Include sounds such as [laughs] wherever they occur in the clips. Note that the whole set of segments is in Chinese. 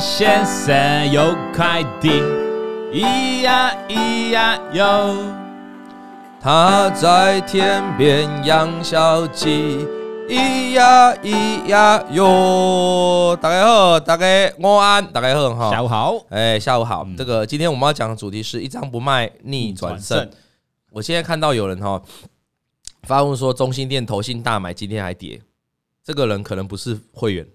先生有快递，咿呀咿呀哟，他在天边养小鸡，咿呀咿呀哟。大家好，大家午安，大家好哈，下午好，哎，下午好。这个今天我们要讲的主题是一张不卖逆转胜。我现在看到有人哈发问说，中心店投信大买，今天还跌，这个人可能不是会员。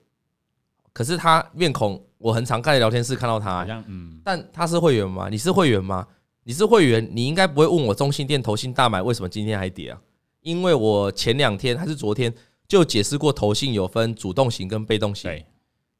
可是他面孔，我很常看在聊天室看到他，嗯，但他是会员吗？你是会员吗？你是会员，你应该不会问我中信店投信大买为什么今天还跌啊？因为我前两天还是昨天就解释过，投信有分主动型跟被动型。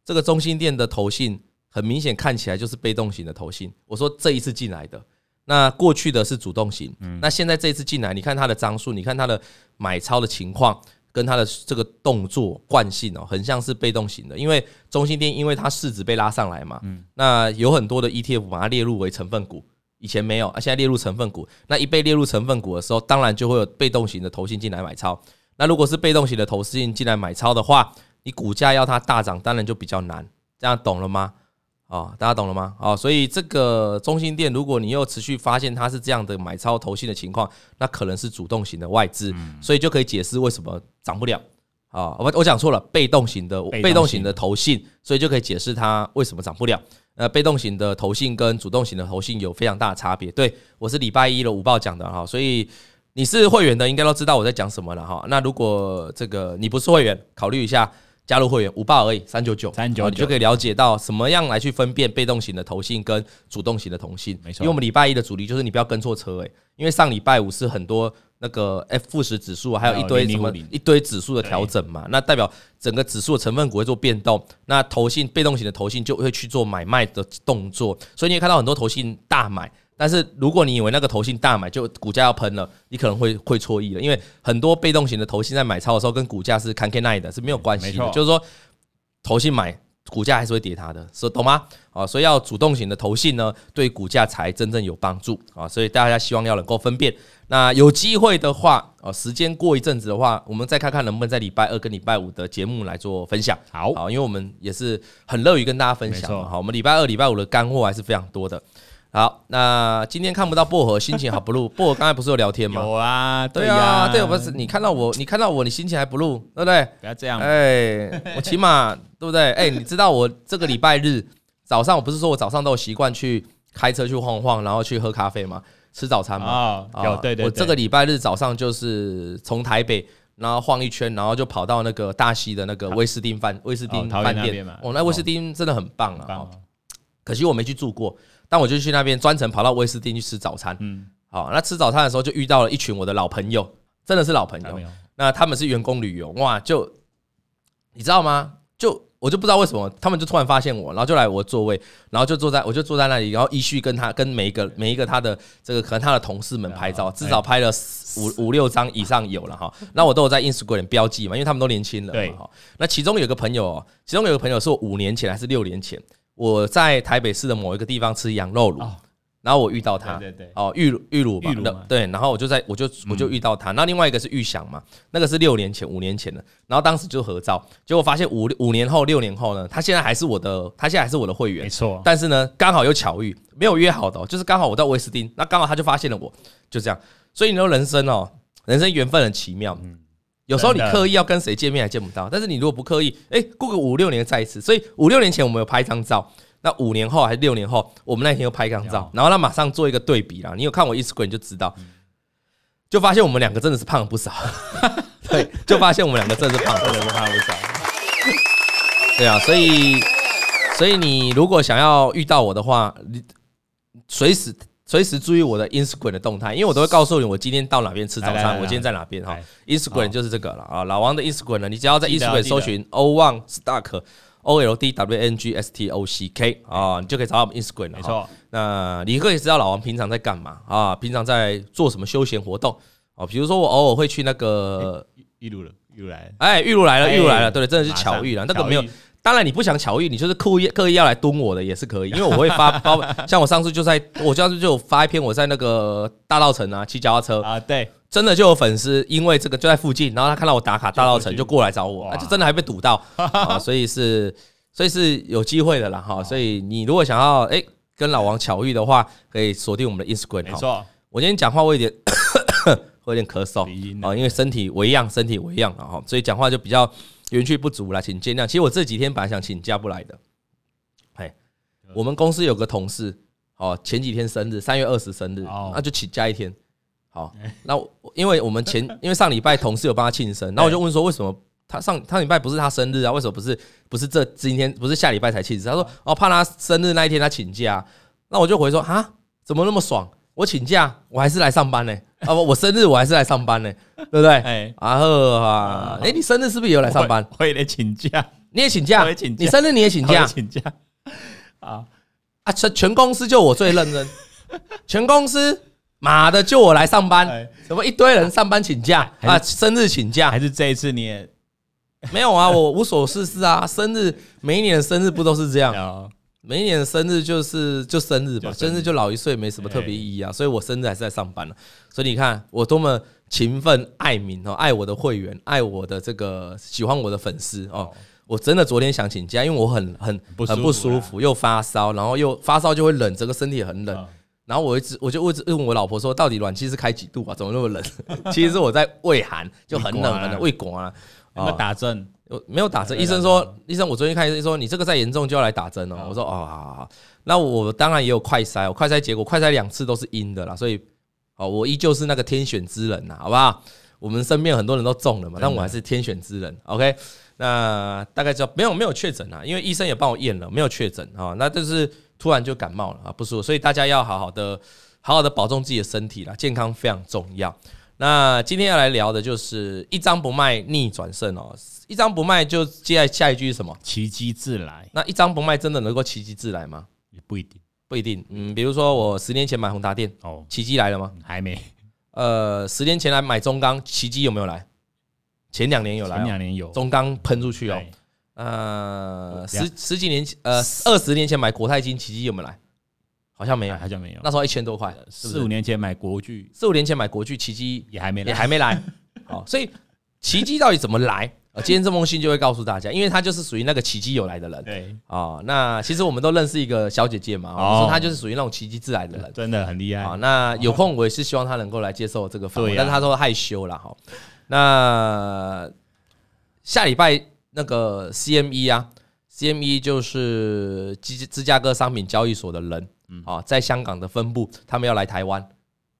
这个中心店的投信很明显看起来就是被动型的投信。我说这一次进来的，那过去的是主动型，那现在这一次进来，你看他的张数，你看他的买超的情况。跟它的这个动作惯性哦，很像是被动型的，因为中心店因为它市值被拉上来嘛，嗯。那有很多的 ETF 把它列入为成分股，以前没有啊，现在列入成分股，那一被列入成分股的时候，当然就会有被动型的投信进来买超，那如果是被动型的投信进来买超的话，你股价要它大涨，当然就比较难，这样懂了吗？哦，大家懂了吗？哦，所以这个中心店，如果你又持续发现它是这样的买超投信的情况，那可能是主动型的外资，所以就可以解释为什么涨不了。啊，我我讲错了，被动型的被动型的投信，所以就可以解释它为什么涨不了。呃，被动型的投信跟主动型的投信有非常大的差别。对，我是礼拜一的午报讲的哈，所以你是会员的应该都知道我在讲什么了哈。那如果这个你不是会员，考虑一下。加入会员五八而已，三九九，三九九，你就可以了解到什么样来去分辨被动型的投信跟主动型的投信。没错，因为我们礼拜一的主力就是你不要跟错车诶，因为上礼拜五是很多那个 F 富时指数，还有一堆什么一堆指数的调整嘛，那代表整个指数的成分股会做变动，那投信被动型的投信就会去做买卖的动作，所以你也看到很多投信大买。但是如果你以为那个投信大买就股价要喷了，你可能会会错意了，因为很多被动型的投信在买超的时候跟股价是 can can 奈的，是没有关系的，就是说投信买股价还是会跌它的，说懂吗？啊，所以要主动型的投信呢，对股价才真正有帮助啊，所以大家希望要能够分辨。那有机会的话，啊，时间过一阵子的话，我们再看看能不能在礼拜二跟礼拜五的节目来做分享。好，好，因为我们也是很乐于跟大家分享。好，我们礼拜二、礼拜五的干货还是非常多的。好，那今天看不到薄荷，心情好不露。[laughs] 薄荷刚才不是有聊天吗？有啊，对啊，对，不是你看到我，你看到我，你心情还不露，对不对？不要这样，哎，我起码 [laughs] 对不对？哎，你知道我这个礼拜日早上，我不是说我早上都有习惯去开车去晃晃，然后去喝咖啡嘛？吃早餐吗？有，对对。我这个礼拜日早上就是从台北，然后晃一圈，然后就跑到那个大溪的那个威斯汀饭威斯汀饭店。哦，那威斯汀真的很棒啊，可惜我没去住过。但我就去那边专程跑到威斯汀去吃早餐。嗯，好，那吃早餐的时候就遇到了一群我的老朋友，真的是老朋友。那他们是员工旅游，哇，就你知道吗？就我就不知道为什么，他们就突然发现我，然后就来我座位，然后就坐在我就坐在那里，然后依序跟他跟每一个每一个他的这个可能他的同事们拍照，至少拍了五五六张以上有了哈。那我都有在 Instagram 标记嘛，因为他们都年轻人嘛哈。那其中有个朋友，其中有个朋友是我五年前还是六年前。我在台北市的某一个地方吃羊肉炉，然后我遇到他，对对对，哦，玉玉鲁吧，对，然后我就在我就我就遇到他，那另外一个是玉祥嘛，那个是六年前五年前的，然后当时就合照，结果发现五五年后六年后呢，他现在还是我的，他现在还是我的会员，没错，但是呢，刚好又巧遇，没有约好的，就是刚好我到威斯汀，那刚好他就发现了我，就这样，所以你说人生哦，人生缘分很奇妙。有时候你刻意要跟谁见面还见不到，但是你如果不刻意，哎，过个五六年再一次。所以五六年前我们有拍一张照，那五年后还是六年后，我们那天又拍一张照，然后他马上做一个对比啦。你有看我 Instagram 就知道，就发现我们两个真的是胖了不少。[laughs] 对，就发现我们两个真的是胖，真的是胖了不少。对啊，所以所以你如果想要遇到我的话，你随时。随时注意我的 Instagram 的动态，因为我都会告诉你我今天到哪边吃早餐，我今天在哪边哈。Instagram 就是这个了啊，老王的 Instagram 呢，你只要在 Instagram 搜寻 Old Stock O L D W N G S T O C K 啊，你就可以找到我们 Instagram 了。没错，那你可以知道老王平常在干嘛啊？平常在做什么休闲活动啊？比如说我偶尔会去那个玉露了，玉露来了，哎，玉露来了，玉露来了，对，真的是巧遇了，那个没有。当然，你不想巧遇，你就是刻意刻意要来蹲我的也是可以，因为我会发包，[laughs] 像我上次就在，我上次就有发一篇我在那个大道城啊骑脚踏车啊，对，真的就有粉丝因为这个就在附近，然后他看到我打卡大道城就过来找我，就真的还被堵到 [laughs] 啊，所以是所以是有机会的啦哈。所以你如果想要哎、欸、跟老王巧遇的话，可以锁定我们的 Instagram。没错，我今天讲话会有点 [coughs] 会有点咳嗽啊，因为身体微恙，身体微恙了哈，所以讲话就比较元气不足啦，请见谅。其实我这几天本来想请假不来的，哎，我们公司有个同事，哦，前几天生日，三月二十生日，那就请假一天。好，[laughs] 那因为我们前 [laughs] 因为上礼拜同事有帮他庆生，那我就问说为什么他上上礼拜不是他生日啊？为什么不是不是这今天不是下礼拜才庆生？他说哦，怕他生日那一天他请假。那我就回说啊，怎么那么爽？我请假我还是来上班呢？啊不，我生日我还是来上班呢，对不对？哎，啊呵啊，哎，你生日是不是也有来上班？我也得请假，你也请假，我也请假，你生日你也请假，请假啊啊！全全公司就我最认真，[laughs] 全公司。妈的，就我来上班，怎么一堆人上班请假啊？生日请假，还是这一次你也没有啊？我无所事事啊，生日每一年的生日不都是这样？每一年的生日就是就生日吧，生日就老一岁，没什么特别意义啊。所以我生日还是在上班了。所以你看我多么勤奋爱民哦，爱我的会员，爱我的这个喜欢我的粉丝哦。我真的昨天想请假，因为我很很很不舒服，又发烧，然后又发烧就会冷，整个身体很冷。然后我一直我就问问我老婆说，到底暖气是开几度啊？怎么那么冷？[laughs] 其实是我在畏寒，就很冷很冷，畏寒啊。有没有打针？没有打针。医生说，医生我昨天看医生说，你这个再严重就要来打针哦。我说哦，好好好。那我当然也有快筛，我快筛结果快筛两次都是阴的啦，所以哦，我依旧是那个天选之人呐，好不好？我们身边很多人都中了嘛，但我还是天选之人。OK，那大概就没有没有确诊啊，因为医生也帮我验了，没有确诊啊。那就是。突然就感冒了啊，不舒服，所以大家要好好的、好好的保重自己的身体啦，健康非常重要。那今天要来聊的就是一张不卖逆转胜哦，一张不卖就接下一句是什么？奇迹自来。那一张不卖真的能够奇迹自来吗？也不一定，不一定。嗯，比如说我十年前买宏达电，哦，奇迹来了吗？还没。呃，十年前来买中钢，奇迹有没有来？前两年有来，前两年有中钢喷出去哦。呃，十十几年前，呃，二十年前买国泰金，奇迹有没有来？好像没有，好像没有。那时候一千多块。四五年前买国巨，四五年前买国巨，奇迹也还没来，也还没来。好，所以奇迹到底怎么来？呃，今天这封信就会告诉大家，因为他就是属于那个奇迹有来的人。对啊，那其实我们都认识一个小姐姐嘛，我说她就是属于那种奇迹自来的人，真的很厉害啊。那有空我也是希望她能够来接受这个访问，但是她说害羞了哈。那下礼拜。那个 CME 啊，CME 就是芝芝加哥商品交易所的人，啊，在香港的分部，他们要来台湾，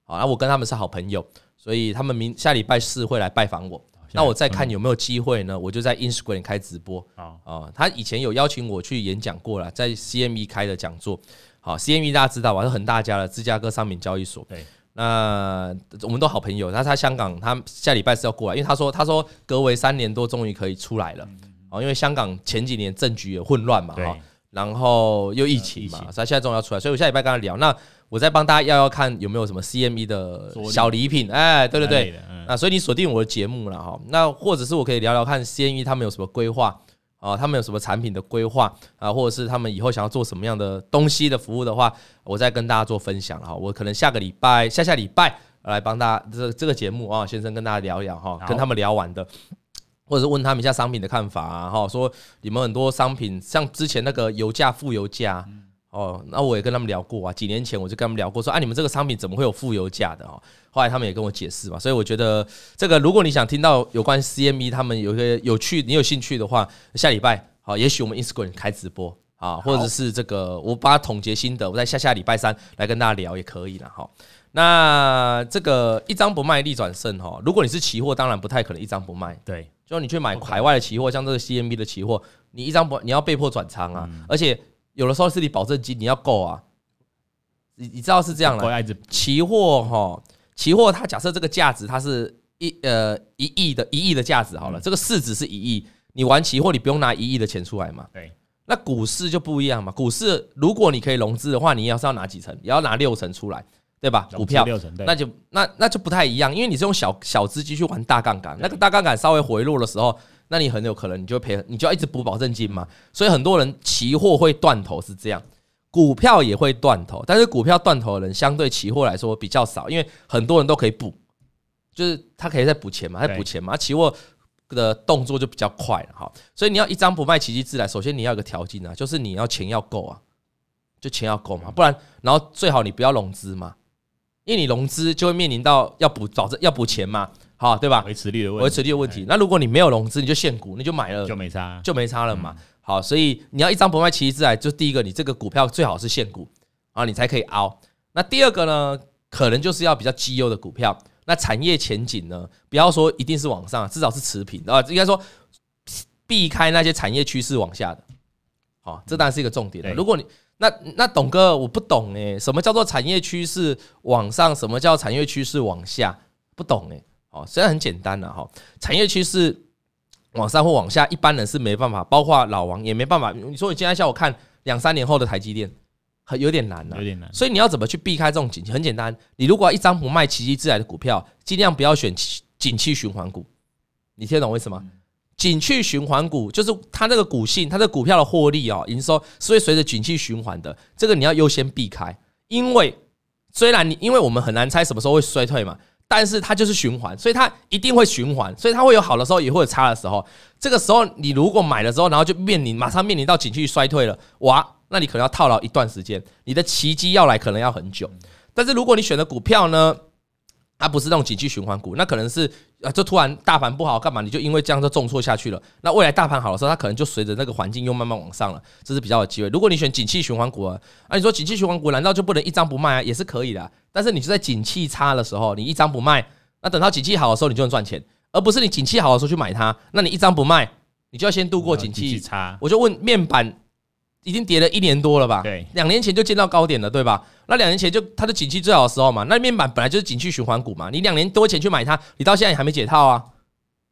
啊，那我跟他们是好朋友，所以他们明下礼拜四会来拜访我，那我再看有没有机会呢？我就在 Instagram 开直播，啊，他以前有邀请我去演讲过了，在 CME 开的讲座，好，CME 大家知道吧？是很大家的芝加哥商品交易所，对，那我们都好朋友，那他香港，他下礼拜是要过来，因为他说他说隔为三年多，终于可以出来了。哦，因为香港前几年政局也混乱嘛，哈，然后又疫情嘛，所以现在终于要出来，所以我下礼拜跟他聊，那我再帮大家要要看有没有什么 CME 的小礼品，哎，对对对，那所以你锁定我的节目了哈，那或者是我可以聊聊看 CME 他们有什么规划啊，他们有什么产品的规划啊，或者是他们以后想要做什么样的东西的服务的话，我再跟大家做分享哈，我可能下个礼拜、下下礼拜来帮大家这这个节目啊，先生跟大家聊一聊哈，跟他们聊完的。或者是问他们一下商品的看法啊，哈，说你们很多商品像之前那个油价负油价，哦，那我也跟他们聊过啊，几年前我就跟他们聊过，说啊，你们这个商品怎么会有负油价的哦？后来他们也跟我解释嘛，所以我觉得这个如果你想听到有关 CME 他们有一个有趣，你有兴趣的话，下礼拜好，也许我们 Instagram 开直播啊，或者是这个我把它总结心得，我在下下礼拜三来跟大家聊也可以了哈。那这个一张不卖逆转胜哈，如果你是期货，当然不太可能一张不卖，对。就你去买海外的期货，像这个 CME 的期货，你一张不，你要被迫转仓啊，而且有的时候是你保证金你要够啊，你你知道是这样的，期货哈，期货它假设这个价值它是一呃一亿的一亿的价值好了，这个市值是一亿，你玩期货你不用拿一亿的钱出来嘛，对，那股市就不一样嘛，股市如果你可以融资的话，你要是要拿几成，也要拿六成出来。对吧？股票。那就那那就不太一样，因为你是用小小资金去玩大杠杆，那个大杠杆稍微回落的时候，那你很有可能你就赔，你就要一直补保证金嘛。所以很多人期货会断头是这样，股票也会断头，但是股票断头的人相对期货来说比较少，因为很多人都可以补，就是他可以再补钱嘛，再补钱嘛。期货的动作就比较快了哈。所以你要一张不卖，奇迹自来。首先你要有个条件啊，就是你要钱要够啊，就钱要够嘛，不然然后最好你不要融资嘛，因为你融资就会面临到要补保证要补钱嘛，好对吧？维持率的问题，维持率的问题。那如果你没有融资，你就限股，你就买了就没差，就没差了嘛。好，所以你要一张不卖，奇迹自来，就第一个你这个股票最好是限股啊，你才可以凹。那第二个呢，可能就是要比较绩优的股票。那产业前景呢，不要说一定是往上，至少是持平啊，应该说避开那些产业趋势往下的。好，这当然是一个重点。如果你那那董哥我不懂诶，什么叫做产业趋势往上？什么叫产业趋势往下？不懂诶。哦，虽然很简单了哈，产业趋势往上或往下，一般人是没办法，包括老王也没办法。你说你今天下午看两三年后的台积电。很有点难了，有点难。所以你要怎么去避开这种景气？很简单，你如果一张不卖、奇迹自来的股票，尽量不要选景气循环股。你听得懂为什么？景气循环股就是它那个股性，它的股票的获利啊、营收是会随着景气循环的。这个你要优先避开，因为虽然你因为我们很难猜什么时候会衰退嘛，但是它就是循环，所以它一定会循环，所以它会有好的时候，也会有差的时候。这个时候你如果买了之后，然后就面临马上面临到景气衰退了，哇！那你可能要套牢一段时间，你的奇迹要来可能要很久。但是如果你选的股票呢，它不是那种景气循环股，那可能是啊，就突然大盘不好干嘛，你就因为这样就重挫下去了。那未来大盘好的时候，它可能就随着那个环境又慢慢往上了，这是比较有机会。如果你选景气循环股啊，啊，你说景气循环股难道就不能一张不卖啊？也是可以的。但是你就在景气差的时候，你一张不卖，那等到景气好的时候，你就能赚钱，而不是你景气好的时候去买它，那你一张不卖，你就要先度过景气差。我就问面板。已经跌了一年多了吧？对，两年前就见到高点了，对吧？那两年前就它的景气最好的时候嘛。那面板本来就是景气循环股嘛。你两年多前去买它，你到现在也还没解套啊？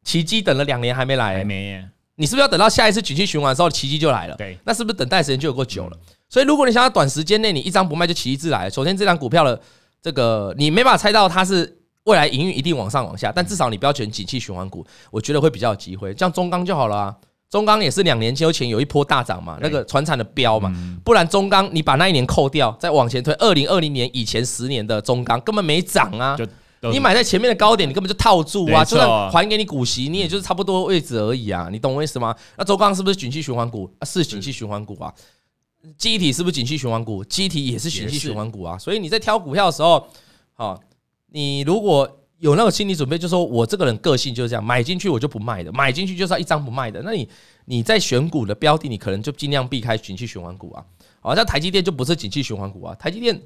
奇迹等了两年还没来，还没。你是不是要等到下一次景气循环的时候，奇迹就来了？对，那是不是等待时间就有够久了？所以如果你想要短时间内你一张不卖就奇迹自来，首先这张股票的这个你没办法猜到它是未来营运一定往上往下，但至少你不要选景气循环股，我觉得会比较有机会，像中钢就好了啊。中钢也是两年前前有一波大涨嘛，那个船产的标嘛，不然中钢你把那一年扣掉，再往前推，二零二零年以前十年的中钢根本没涨啊，你买在前面的高点，你根本就套住啊，就算还给你股息，你也就是差不多位置而已啊，你懂我意思吗？那周钢是不是景气循环股？是景气循环股啊，记忆体是不是景气循环股？记忆体也是景气循环股啊，所以你在挑股票的时候，好，你如果。有那个心理准备，就是说我这个人个性就是这样，买进去我就不卖的，买进去就是要一张不卖的。那你你在选股的标的，你可能就尽量避开景气循环股啊。好像台积电就不是景气循环股啊，台积电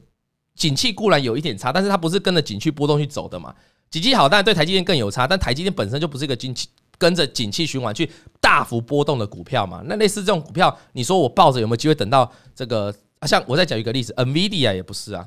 景气固然有一点差，但是它不是跟着景气波动去走的嘛。景气好，当然对台积电更有差，但台积电本身就不是一个景气跟着景气循环去大幅波动的股票嘛。那类似这种股票，你说我抱着有没有机会等到这个？像我再讲一个例子，NVIDIA 也不是啊。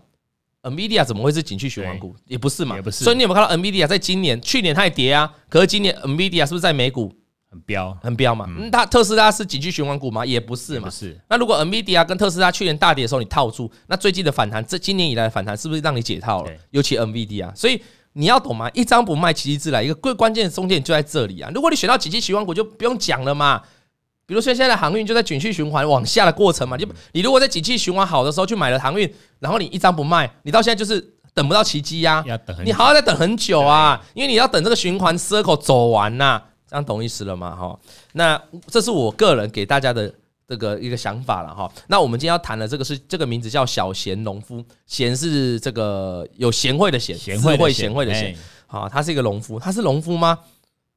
NVIDIA 怎么会是景气循环股？也不是嘛，也不是。所以你有没有看到 NVIDIA 在今年、去年它也跌啊？可是今年 NVIDIA 是不是在美股很飙、很飙嘛？嗯，它特斯拉是景气循环股吗？也不是嘛。是。那如果 NVIDIA 跟特斯拉去年大跌的时候你套住，那最近的反弹，这今年以来的反弹是不是让你解套了？尤其 NVIDIA，所以你要懂吗？一张不卖，奇迹自来。一个最关键的中点就在这里啊！如果你选到景气循环股，就不用讲了嘛。比如说现在的航运就在景气循环往下的过程嘛，你你如果在景气循环好的时候去买了航运，然后你一张不卖，你到现在就是等不到奇迹呀，你还要再等很久啊，因为你要等这个循环 circle 走完呐，这样懂意思了吗？哈，那这是我个人给大家的这个一个想法了哈。那我们今天要谈的这个是这个名字叫小贤农夫，贤是这个有贤惠的贤，贤惠贤惠的贤，好，他是一个农夫，他是农夫吗？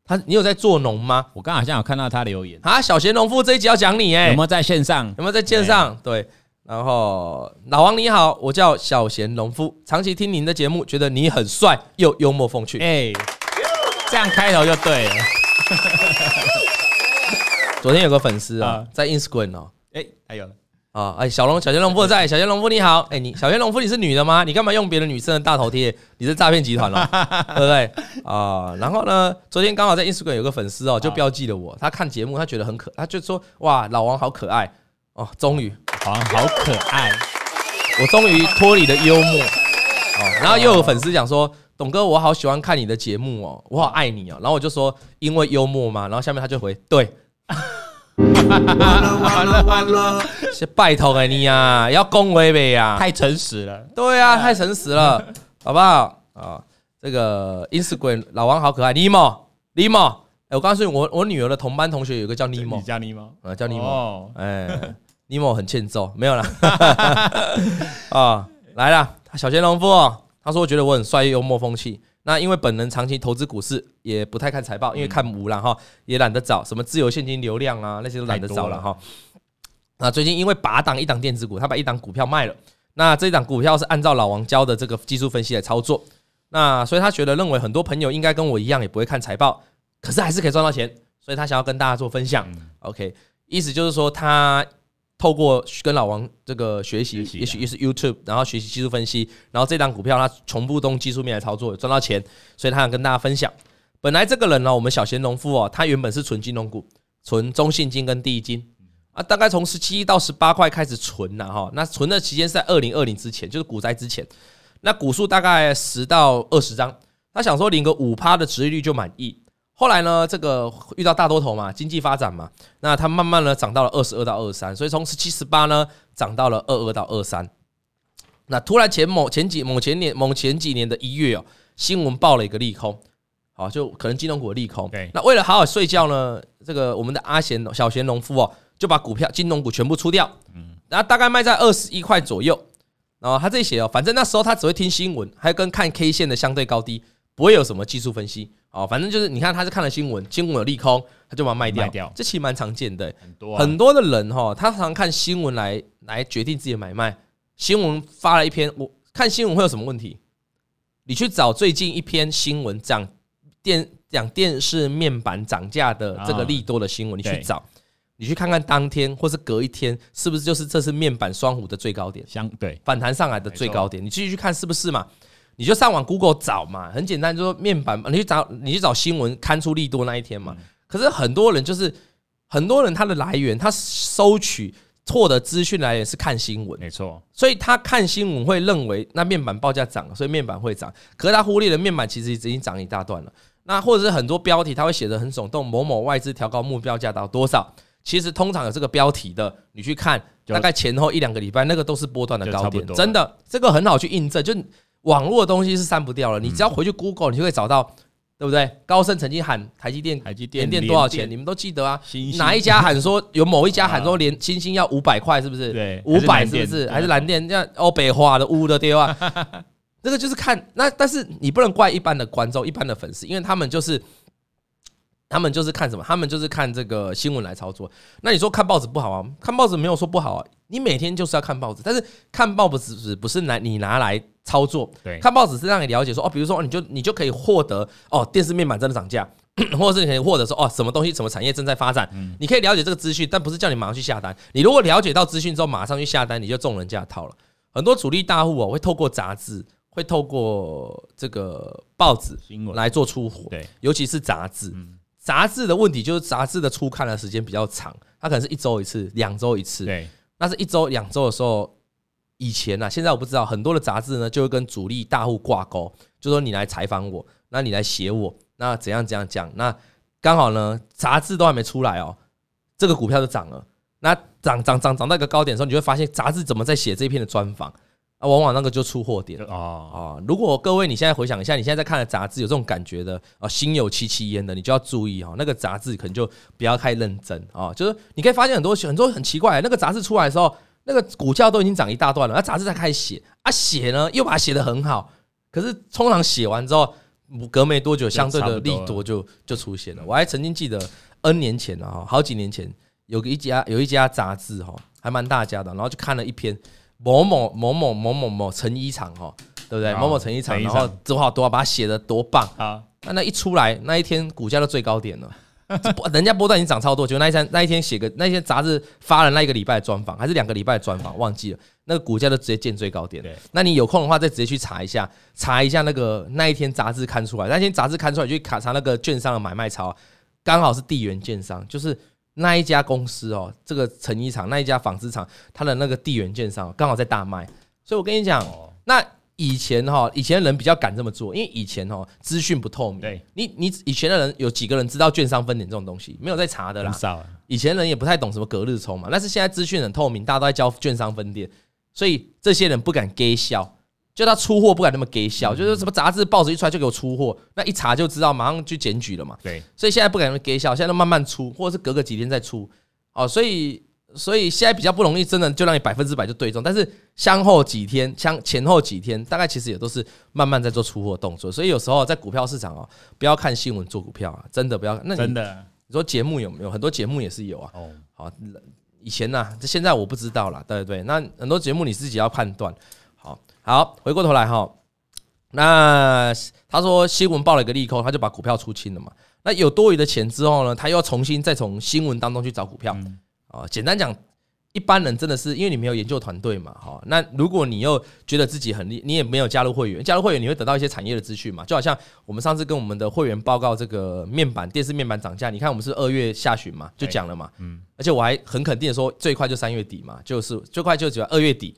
他，你有在做农吗？我刚好像有看到他留言啊。小贤农夫这一集要讲你哎，有没有在线上？有没有在线上？对，然后老王你好，我叫小贤农夫，长期听您的节目，觉得你很帅又幽默风趣。哎，这样开头就对了。[laughs] 昨天有个粉丝啊，在 Instagram 哦，哎，还有。啊，哎，小龙，小贤农夫在，[laughs] 小贤农夫你好，哎，你小贤农夫你是女的吗？你干嘛用别的女生的大头贴？你是诈骗集团了，[laughs] 对不对？啊，然后呢，昨天刚好在 Instagram 有个粉丝哦，就标记了我，他看节目，他觉得很可，他就说哇，老王好可爱。哦，终于，老王好可爱，我终于脱离了幽默。哦，然后又有粉丝讲说，董哥，我好喜欢看你的节目哦，我好爱你哦，然后我就说因为幽默嘛，然后下面他就回对。完了完了完了！先拜托给你呀，要恭维呗呀，太诚实了。对啊，太诚实了，[laughs] 好不好？啊，这个 Instagram 老王好可爱，尼莫尼莫，我告诉你，我我女儿的同班同学有个叫尼莫，叫尼莫，啊，叫尼莫，哎，尼莫很欠揍，没有啦。[laughs] 啊，来了，小贤农夫哦，他说我觉得我很帅，幽默风趣。那因为本人长期投资股市，也不太看财报，因为看无了哈，也懒得找什么自由现金流量啊，那些都懒得找了哈。那最近因为拔档一档电子股，他把一档股票卖了，那这一档股票是按照老王教的这个技术分析来操作，那所以他觉得认为很多朋友应该跟我一样，也不会看财报。可是还是可以赚到钱，所以他想要跟大家做分享。OK，意思就是说，他透过跟老王这个学习，也许也是 YouTube，然后学习技术分析，然后这档股票他从不用技术面来操作，赚到钱，所以他想跟大家分享。本来这个人呢，我们小贤农夫哦，他原本是存金融股，存中信金跟第一金啊，大概从十七到十八块开始存了哈。那存的期间是在二零二零之前，就是股灾之前。那股数大概十到二十张，他想说领个五趴的殖利率就满意。后来呢，这个遇到大多头嘛，经济发展嘛，那它慢慢的涨到了二十二到二十三，所以从十七十八呢涨到了二二到二三。那突然前某前几某前年某前几年的一月哦，新闻报了一个利空，好，就可能金融股的利空。那为了好好睡觉呢，这个我们的阿贤小贤农夫哦，就把股票金融股全部出掉，嗯然后大概卖在二十一块左右。然后他这里写哦，反正那时候他只会听新闻，还有跟看 K 线的相对高低。不会有什么技术分析哦，反正就是你看他是看了新闻，新闻有利空，他就把它卖掉。卖掉，这其实蛮常见的，很多很多的人哈，他常常看新闻来来决定自己的买卖。新闻发了一篇，我看新闻会有什么问题？你去找最近一篇新闻讲电讲电视面板涨价的这个利多的新闻，你去找，你去看看当天或是隔一天，是不是就是这是面板双虎的最高点？相对反弹上来的最高点，你继续去看是不是嘛？你就上网 Google 找嘛，很简单，就说面板，你去找，你去找新闻刊出利多那一天嘛。可是很多人就是很多人他的来源，他收取错的资讯来源是看新闻，没错。所以他看新闻会认为那面板报价涨了，所以面板会涨。可是他忽略了面板其实已经涨一大段了。那或者是很多标题他会写得很耸动，某某外资调高目标价到多少？其实通常有这个标题的，你去看大概前后一两个礼拜，那个都是波段的高点，真的，这个很好去印证，就。网络的东西是删不掉了，你只要回去 Google，你就会找到，对不对？高盛曾经喊台积电，台积电联电多少钱？你们都记得啊？哪一家喊说有某一家喊说连星星要五百块，是不是？对，五百是不是？还是蓝电这样欧北花的乌的电话？[laughs] 这个就是看那，但是你不能怪一般的观众、一般的粉丝，因为他们就是他们就是看什么？他们就是看这个新闻来操作。那你说看报纸不好啊？看报纸没有说不好啊。你每天就是要看报纸，但是看报纸只不是拿你拿来操作，对，看报纸是让你了解说哦，比如说你就你就可以获得哦，电视面板真的涨价，[clears throat] 或者是你可以获得说哦，什么东西什么产业正在发展，你可以了解这个资讯，但不是叫你马上去下单。你如果了解到资讯之后马上去下单，你就中人家套了。很多主力大户哦会透过杂志，会透过这个报纸来做出货，对，尤其是杂志，杂志的问题就是杂志的初刊的时间比较长，它可能是一周一次，两周一次，对。那是一周、两周的时候，以前呢、啊，现在我不知道。很多的杂志呢，就会跟主力大户挂钩，就说你来采访我，那你来写我，那怎样怎样讲？那刚好呢，杂志都还没出来哦，这个股票就涨了。那涨涨涨涨到一个高点的时候，你就会发现杂志怎么在写这篇的专访。啊，往往那个就出货点啊啊！如果各位你现在回想一下，你现在在看的杂志有这种感觉的啊，心有戚戚焉的，你就要注意哈，那个杂志可能就不要太认真啊。就是你可以发现很多很多很奇怪，那个杂志出来的时候，那个股价都已经涨一大段了，那杂志才开始写啊，写呢又把它写得很好，可是通常写完之后，隔没多久，相对的利多就就出现了。我还曾经记得 N 年前啊，好几年前有一家有一家杂志哈，还蛮大家的，然后就看了一篇。某某某某某某某成衣厂哈，对不对？某某成衣厂，然后多少多少把它写的多棒啊！那那一出来，那一天股价都最高点了，[laughs] 人家波段已经涨超多，就那一天那一天写个那些杂志发了那一个礼拜的专访，还是两个礼拜的专访，忘记了。那个股价就直接见最高点。那你有空的话，再直接去查一下，查一下那个那一天杂志刊出来，那天杂志刊出来就卡查那个券商的买卖潮，刚好是地缘券商，就是。那一家公司哦，这个成衣厂，那一家纺织厂，它的那个地缘券商刚好在大卖，所以我跟你讲，那以前哈，以前的人比较敢这么做，因为以前哦资讯不透明，对，你你以前的人有几个人知道券商分点这种东西？没有在查的啦，以前人也不太懂什么隔日冲嘛，但是现在资讯很透明，大家都在教券商分点，所以这些人不敢给笑，就他出货不敢那么给笑，就是什么杂志报纸一出来就给我出货，那一查就知道，马上就检举了嘛。对，所以现在不敢那么给笑，现在都慢慢出，或者是隔个几天再出。哦，所以所以现在比较不容易，真的就让你百分之百就对中。但是相后几天，相前后几天，大概其实也都是慢慢在做出货动作。所以有时候在股票市场哦，不要看新闻做股票啊，真的不要。那真的，你说节目有没有？很多节目也是有啊。哦，好，以前呐、啊，这现在我不知道了。对对对，那很多节目你自己要判断。好，回过头来哈。那他说新闻报了一个利空，他就把股票出清了嘛。那有多余的钱之后呢，他又要重新再从新闻当中去找股票啊。简单讲，一般人真的是因为你没有研究团队嘛，哈。那如果你又觉得自己很厉，你也没有加入会员，加入会员你会得到一些产业的资讯嘛。就好像我们上次跟我们的会员报告这个面板电视面板涨价，你看我们是二月下旬嘛，就讲了嘛，嗯。而且我还很肯定的说，最快就三月底嘛，就是最快就只要二月底。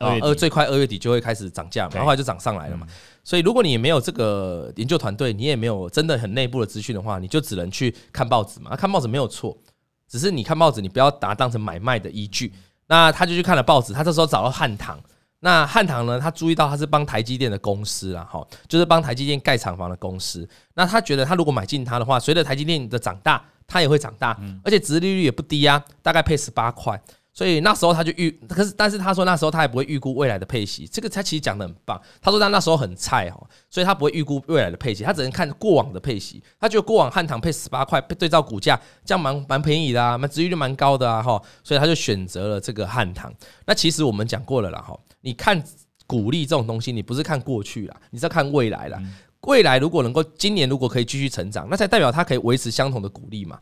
啊，二最快二月底就会开始涨价嘛，然后后来就涨上来了嘛。所以如果你没有这个研究团队，你也没有真的很内部的资讯的话，你就只能去看报纸嘛。看报纸没有错，只是你看报纸，你不要把它当成买卖的依据。那他就去看了报纸，他这时候找到汉唐。那汉唐呢，他注意到他是帮台积电的公司啦，哈，就是帮台积电盖厂房的公司。那他觉得他如果买进它的话，随着台积电的长大，它也会长大，而且殖利率也不低啊，大概配十八块。所以那时候他就预，可是但是他说那时候他也不会预估未来的配息，这个他其实讲的很棒。他说他那时候很菜哈，所以他不会预估未来的配息，他只能看过往的配息。他觉得过往汉唐配十八块，对照股价这样蛮蛮便宜的啊，蛮值利率蛮高的啊哈，所以他就选择了这个汉唐。那其实我们讲过了啦哈，你看股利这种东西，你不是看过去啦，你是要看未来啦。未来如果能够今年如果可以继续成长，那才代表它可以维持相同的股利嘛，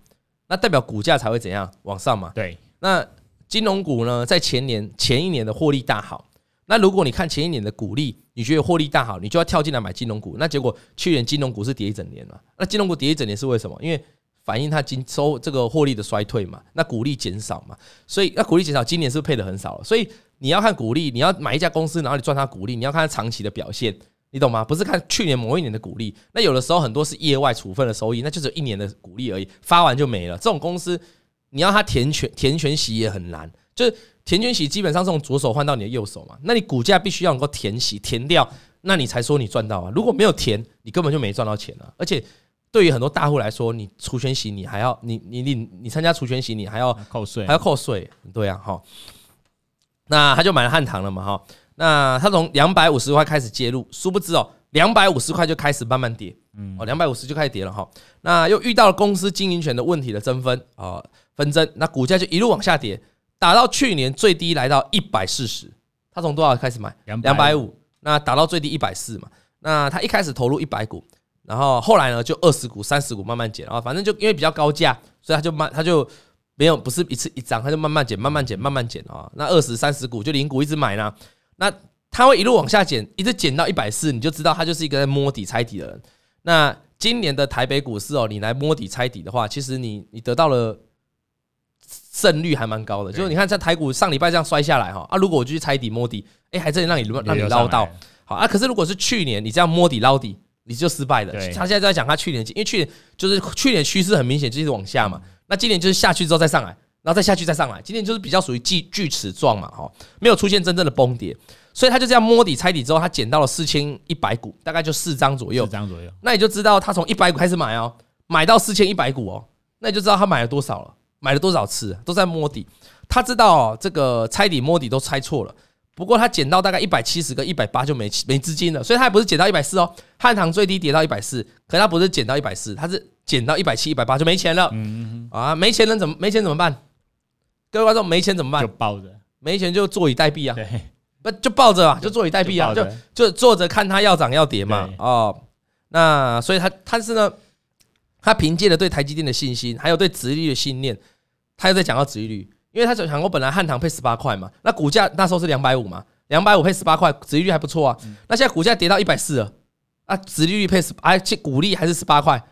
那代表股价才会怎样往上嘛。对，那。金融股呢，在前年前一年的获利大好。那如果你看前一年的股利，你觉得获利大好，你就要跳进来买金融股。那结果去年金融股是跌一整年了。那金融股跌一整年是为什么？因为反映它今收这个获利的衰退嘛。那股利减少嘛，所以那股利减少，今年是不是配的很少了？所以你要看股利，你要买一家公司，然后你赚它股利，你要看它长期的表现，你懂吗？不是看去年某一年的股利。那有的时候很多是业外处分的收益，那就是一年的股利而已，发完就没了。这种公司。你要他填全填全洗也很难，就是填全洗基本上是从左手换到你的右手嘛。那你股价必须要能够填洗填掉，那你才说你赚到啊。如果没有填，你根本就没赚到钱啊。而且对于很多大户来说，你除权息你还要你你你你参加除权息你还要扣税，还要扣税。对啊，哈。那他就买了汉唐了嘛，哈。那他从两百五十块开始介入，殊不知哦，两百五十块就开始慢慢跌，嗯，哦，两百五十就开始跌了哈。那又遇到了公司经营权的问题的争分啊。纷争，那股价就一路往下跌，打到去年最低来到一百四十。他从多少开始买？两百五。那打到最低一百四嘛。那他一开始投入一百股，然后后来呢就二十股、三十股慢慢减啊，反正就因为比较高价，所以他就慢，他就没有不是一次一张，他就慢慢减、慢慢减、慢慢减啊。那二十三十股就零股一直买呢，那他会一路往下减，一直减到一百四，你就知道他就是一个在摸底猜底的人。那今年的台北股市哦，你来摸底猜底的话，其实你你得到了。胜率还蛮高的，就是你看在台股上礼拜这样摔下来哈啊，如果我就去猜底摸底，哎，还真的让你让你捞到。好啊。可是如果是去年你这样摸底捞底，你就失败了。他现在在讲他去年，因为去年就是去年趋势很明显就是往下嘛，那今年就是下去之后再上来，然后再下去再上来，今年就是比较属于锯锯齿状嘛哈，没有出现真正的崩跌，所以他就这样摸底猜底之后，他捡到了四千一百股，大概就四张左右，四张左右，那你就知道他从一百股开始买哦，买到四千一百股哦，那你就知道他买了多少了。买了多少次都在摸底，他知道哦，这个猜底摸底都猜错了。不过他捡到大概一百七十个一百八就没没资金了，所以他也不是捡到一百四哦。汉唐最低跌到一百四，可他不是捡到一百四，他是捡到一百七一百八就没钱了。嗯啊，没钱能怎么没钱怎么办？各位观众没钱怎么办？就抱着，没钱就坐以待毙啊。对，不就抱着啊，就坐以待毙啊，就就坐着看他要涨要跌嘛。哦，那所以他他是呢。他凭借着对台积电的信心，还有对殖利率的信念，他又在讲到殖利率，因为他想过本来汉唐配十八块嘛，那股价那时候是两百五嘛，两百五配十八块，殖利率还不错啊。那现在股价跌到一百四了，啊，殖利率配十，而且股利还是十八块，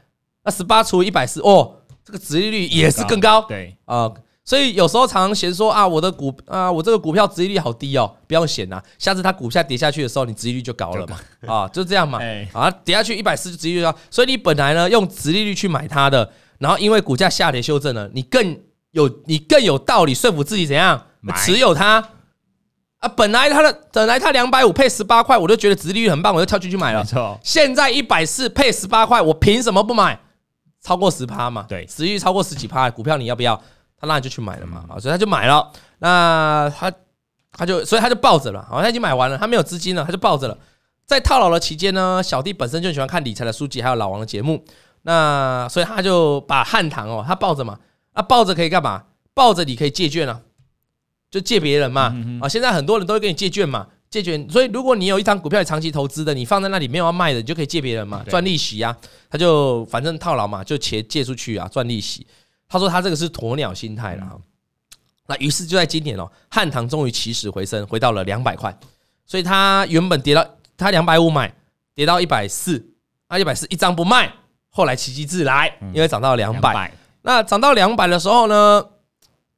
那十八除以一百四，哦，这个殖利率也是更高，对啊。所以有时候常常嫌说啊，我的股啊，我这个股票殖利率好低哦，不要嫌呐。下次它股价跌下去的时候，你殖利率就高了嘛，啊，就这样嘛，啊，跌下去一百四就殖利率高。所以你本来呢用殖利率去买它的，然后因为股价下跌修正了，你更有你更有道理说服自己怎样持有它啊，啊，本来它的本来它两百五配十八块，我就觉得殖利率很棒，我就跳进去买了。没错，现在一百四配十八块，我凭什么不买？超过十趴嘛？对，殖利率超过十几趴，股票你要不要？他那就去买了嘛，啊，所以他就买了。那他他就所以他就抱着了，好，他已经买完了，他没有资金了，他就抱着了。在套牢的期间呢，小弟本身就喜欢看理财的书籍，还有老王的节目。那所以他就把汉唐哦，他抱着嘛，啊，抱着可以干嘛？抱着你可以借券啊，就借别人嘛。啊，现在很多人都会给你借券嘛，借券。所以如果你有一张股票长期投资的，你放在那里没有要卖的，你就可以借别人嘛，赚利息啊。他就反正套牢嘛，就钱借出去啊，赚利息。他说他这个是鸵鸟心态了。那于是就在今年哦，汉唐终于起死回生，回到了两百块。所以他原本跌到。他两百五买，跌到一百四，啊，一百四一张不卖，后来奇迹自来，因为涨到两百。那涨到两百的时候呢，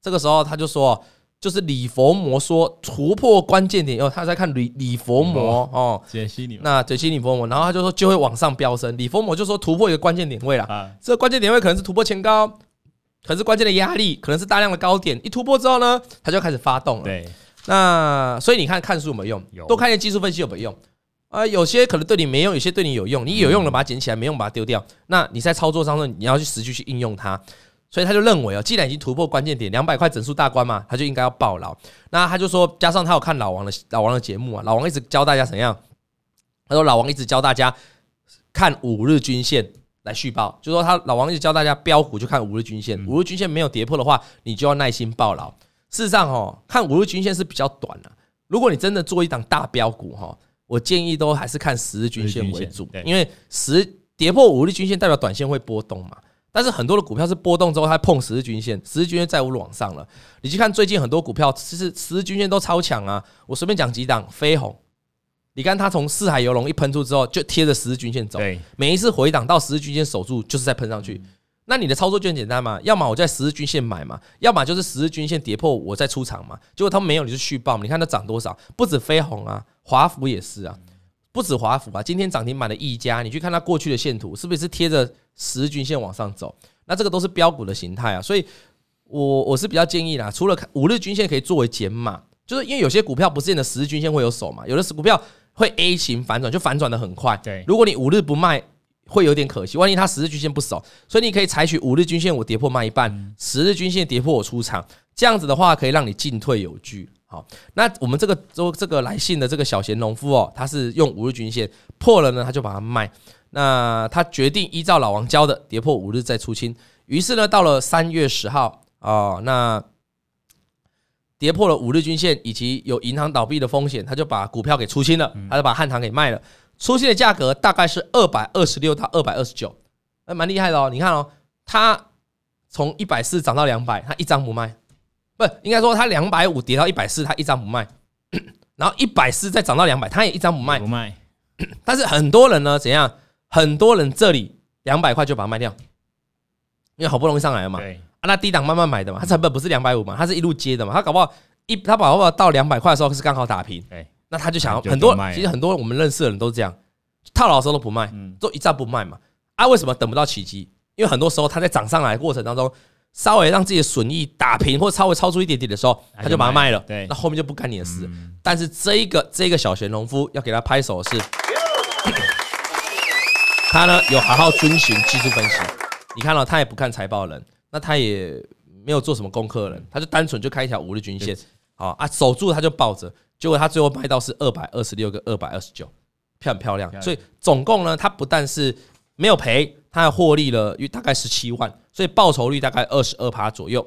这个时候他就说，就是李佛魔说突破关键点，哦，他在看李李佛魔哦，解析你，那解析李佛魔，然后他就说就会往上飙升。李佛魔就说突破一个关键点位了，这个关键点位可能是突破前高，可是关键的压力，可能是大量的高点，一突破之后呢，它就开始发动了。对，那所以你看看书有没有用？多看一些技术分析有没有用？啊，有些可能对你没用，有些对你有用。你有用的把它捡起来，没用把它丢掉。那你在操作上呢，你要去实际去应用它。所以他就认为哦，既然已经突破关键点，两百块整数大关嘛，他就应该要爆牢。那他就说，加上他有看老王的老王的节目啊，老王一直教大家怎样。他说老王一直教大家看五日均线来续报，就说他老王一直教大家标股就看五日均线，五日均线没有跌破的话，你就要耐心抱牢。事实上哦，看五日均线是比较短的。如果你真的做一档大标股哈。我建议都还是看十日均线为主，因为十跌破五日均线代表短线会波动嘛。但是很多的股票是波动之后它碰十日均线，十日均线再无往上了。你去看最近很多股票，其实十日均线都超强啊。我随便讲几档，飞鸿，你看它从四海游龙一喷出之后就贴着十日均线走，每一次回档到十日均线守住就是再喷上去。那你的操作就很简单嘛，要么我在十日均线买嘛，要么就是十日均线跌破我再出场嘛。结果他们没有，你就续报嘛。你看它涨多少？不止飞鸿啊，华孚也是啊，不止华孚啊。今天涨停板的一家，你去看它过去的线图，是不是贴着十日均线往上走？那这个都是标股的形态啊。所以我我是比较建议啦，除了看五日均线可以作为减码，就是因为有些股票不是见得十日均线会有手嘛，有的是股票会 A 型反转，就反转的很快。对，如果你五日不卖。会有点可惜，万一它十日均线不守，所以你可以采取五日均线我跌破卖一半，十日均线跌破我出场，这样子的话可以让你进退有据。好，那我们这个周这个来信的这个小贤农夫哦，他是用五日均线破了呢，他就把它卖。那他决定依照老王教的，跌破五日再出清。于是呢，到了三月十号哦，那跌破了五日均线以及有银行倒闭的风险，他就把股票给出清了，他就把汉唐给卖了。出清的价格大概是二百二十六到二百二十九，哎蛮厉害的哦。你看哦，他从一百四涨到两百，他一张不卖，不应该说他两百五跌到一百四，他一张不卖。[clears throat] 然后一百四再涨到两百，他也一张不卖。不卖。[clears throat] 但是很多人呢，怎样？很多人这里两百块就把它卖掉，因为好不容易上来了嘛。对。啊，那低档慢慢买的嘛，它成本不是两百五嘛，它是一路接的嘛。它搞不好一，它搞不好到两百块的时候是刚好打平。那他就想要很多，其实很多我们认识的人都这样，套牢的时候都不卖，都一站不卖嘛。啊，为什么等不到奇迹？因为很多时候他在涨上来的过程当中，稍微让自己的损益打平或稍微超出一点点的时候，他就把它卖了。对，那后面就不干你的事。但是这一个这个小闲农夫要给他拍手的是，他呢有好好遵循技术分析。你看到他也不看财报的人，那他也没有做什么功课了，他就单纯就开一条五日均线，好啊，守住他就抱着。结果他最后卖到是二百二十六跟二百二十九，漂不漂亮？所以总共呢，他不但是没有赔，他还获利了大概十七万，所以报酬率大概二十二趴左右。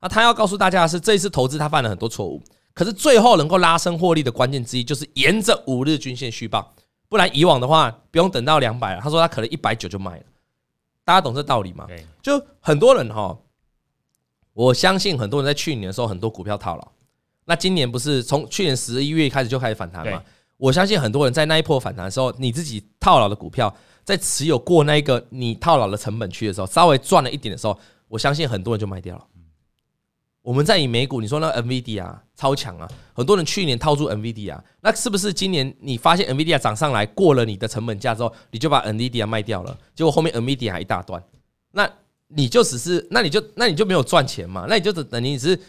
那他要告诉大家的是，这一次投资他犯了很多错误，可是最后能够拉升获利的关键之一就是沿着五日均线续报，不然以往的话不用等到两百了。他说他可能一百九就卖了，大家懂这道理吗？就很多人哈，我相信很多人在去年的时候很多股票套牢。那今年不是从去年十一月开始就开始反弹吗？我相信很多人在那一波反弹的时候，你自己套牢的股票，在持有过那个你套牢的成本区的时候，稍微赚了一点的时候，我相信很多人就卖掉了。我们在以美股，你说那 NVIDIA 啊，超强啊，很多人去年套住 NVIDIA 啊，那是不是今年你发现 NVIDIA 涨上来过了你的成本价之后，你就把 NVIDIA 卖掉了？结果后面 NVIDIA 还一大段，那你就只是，那你就那你就没有赚钱嘛？那你就等等你只是。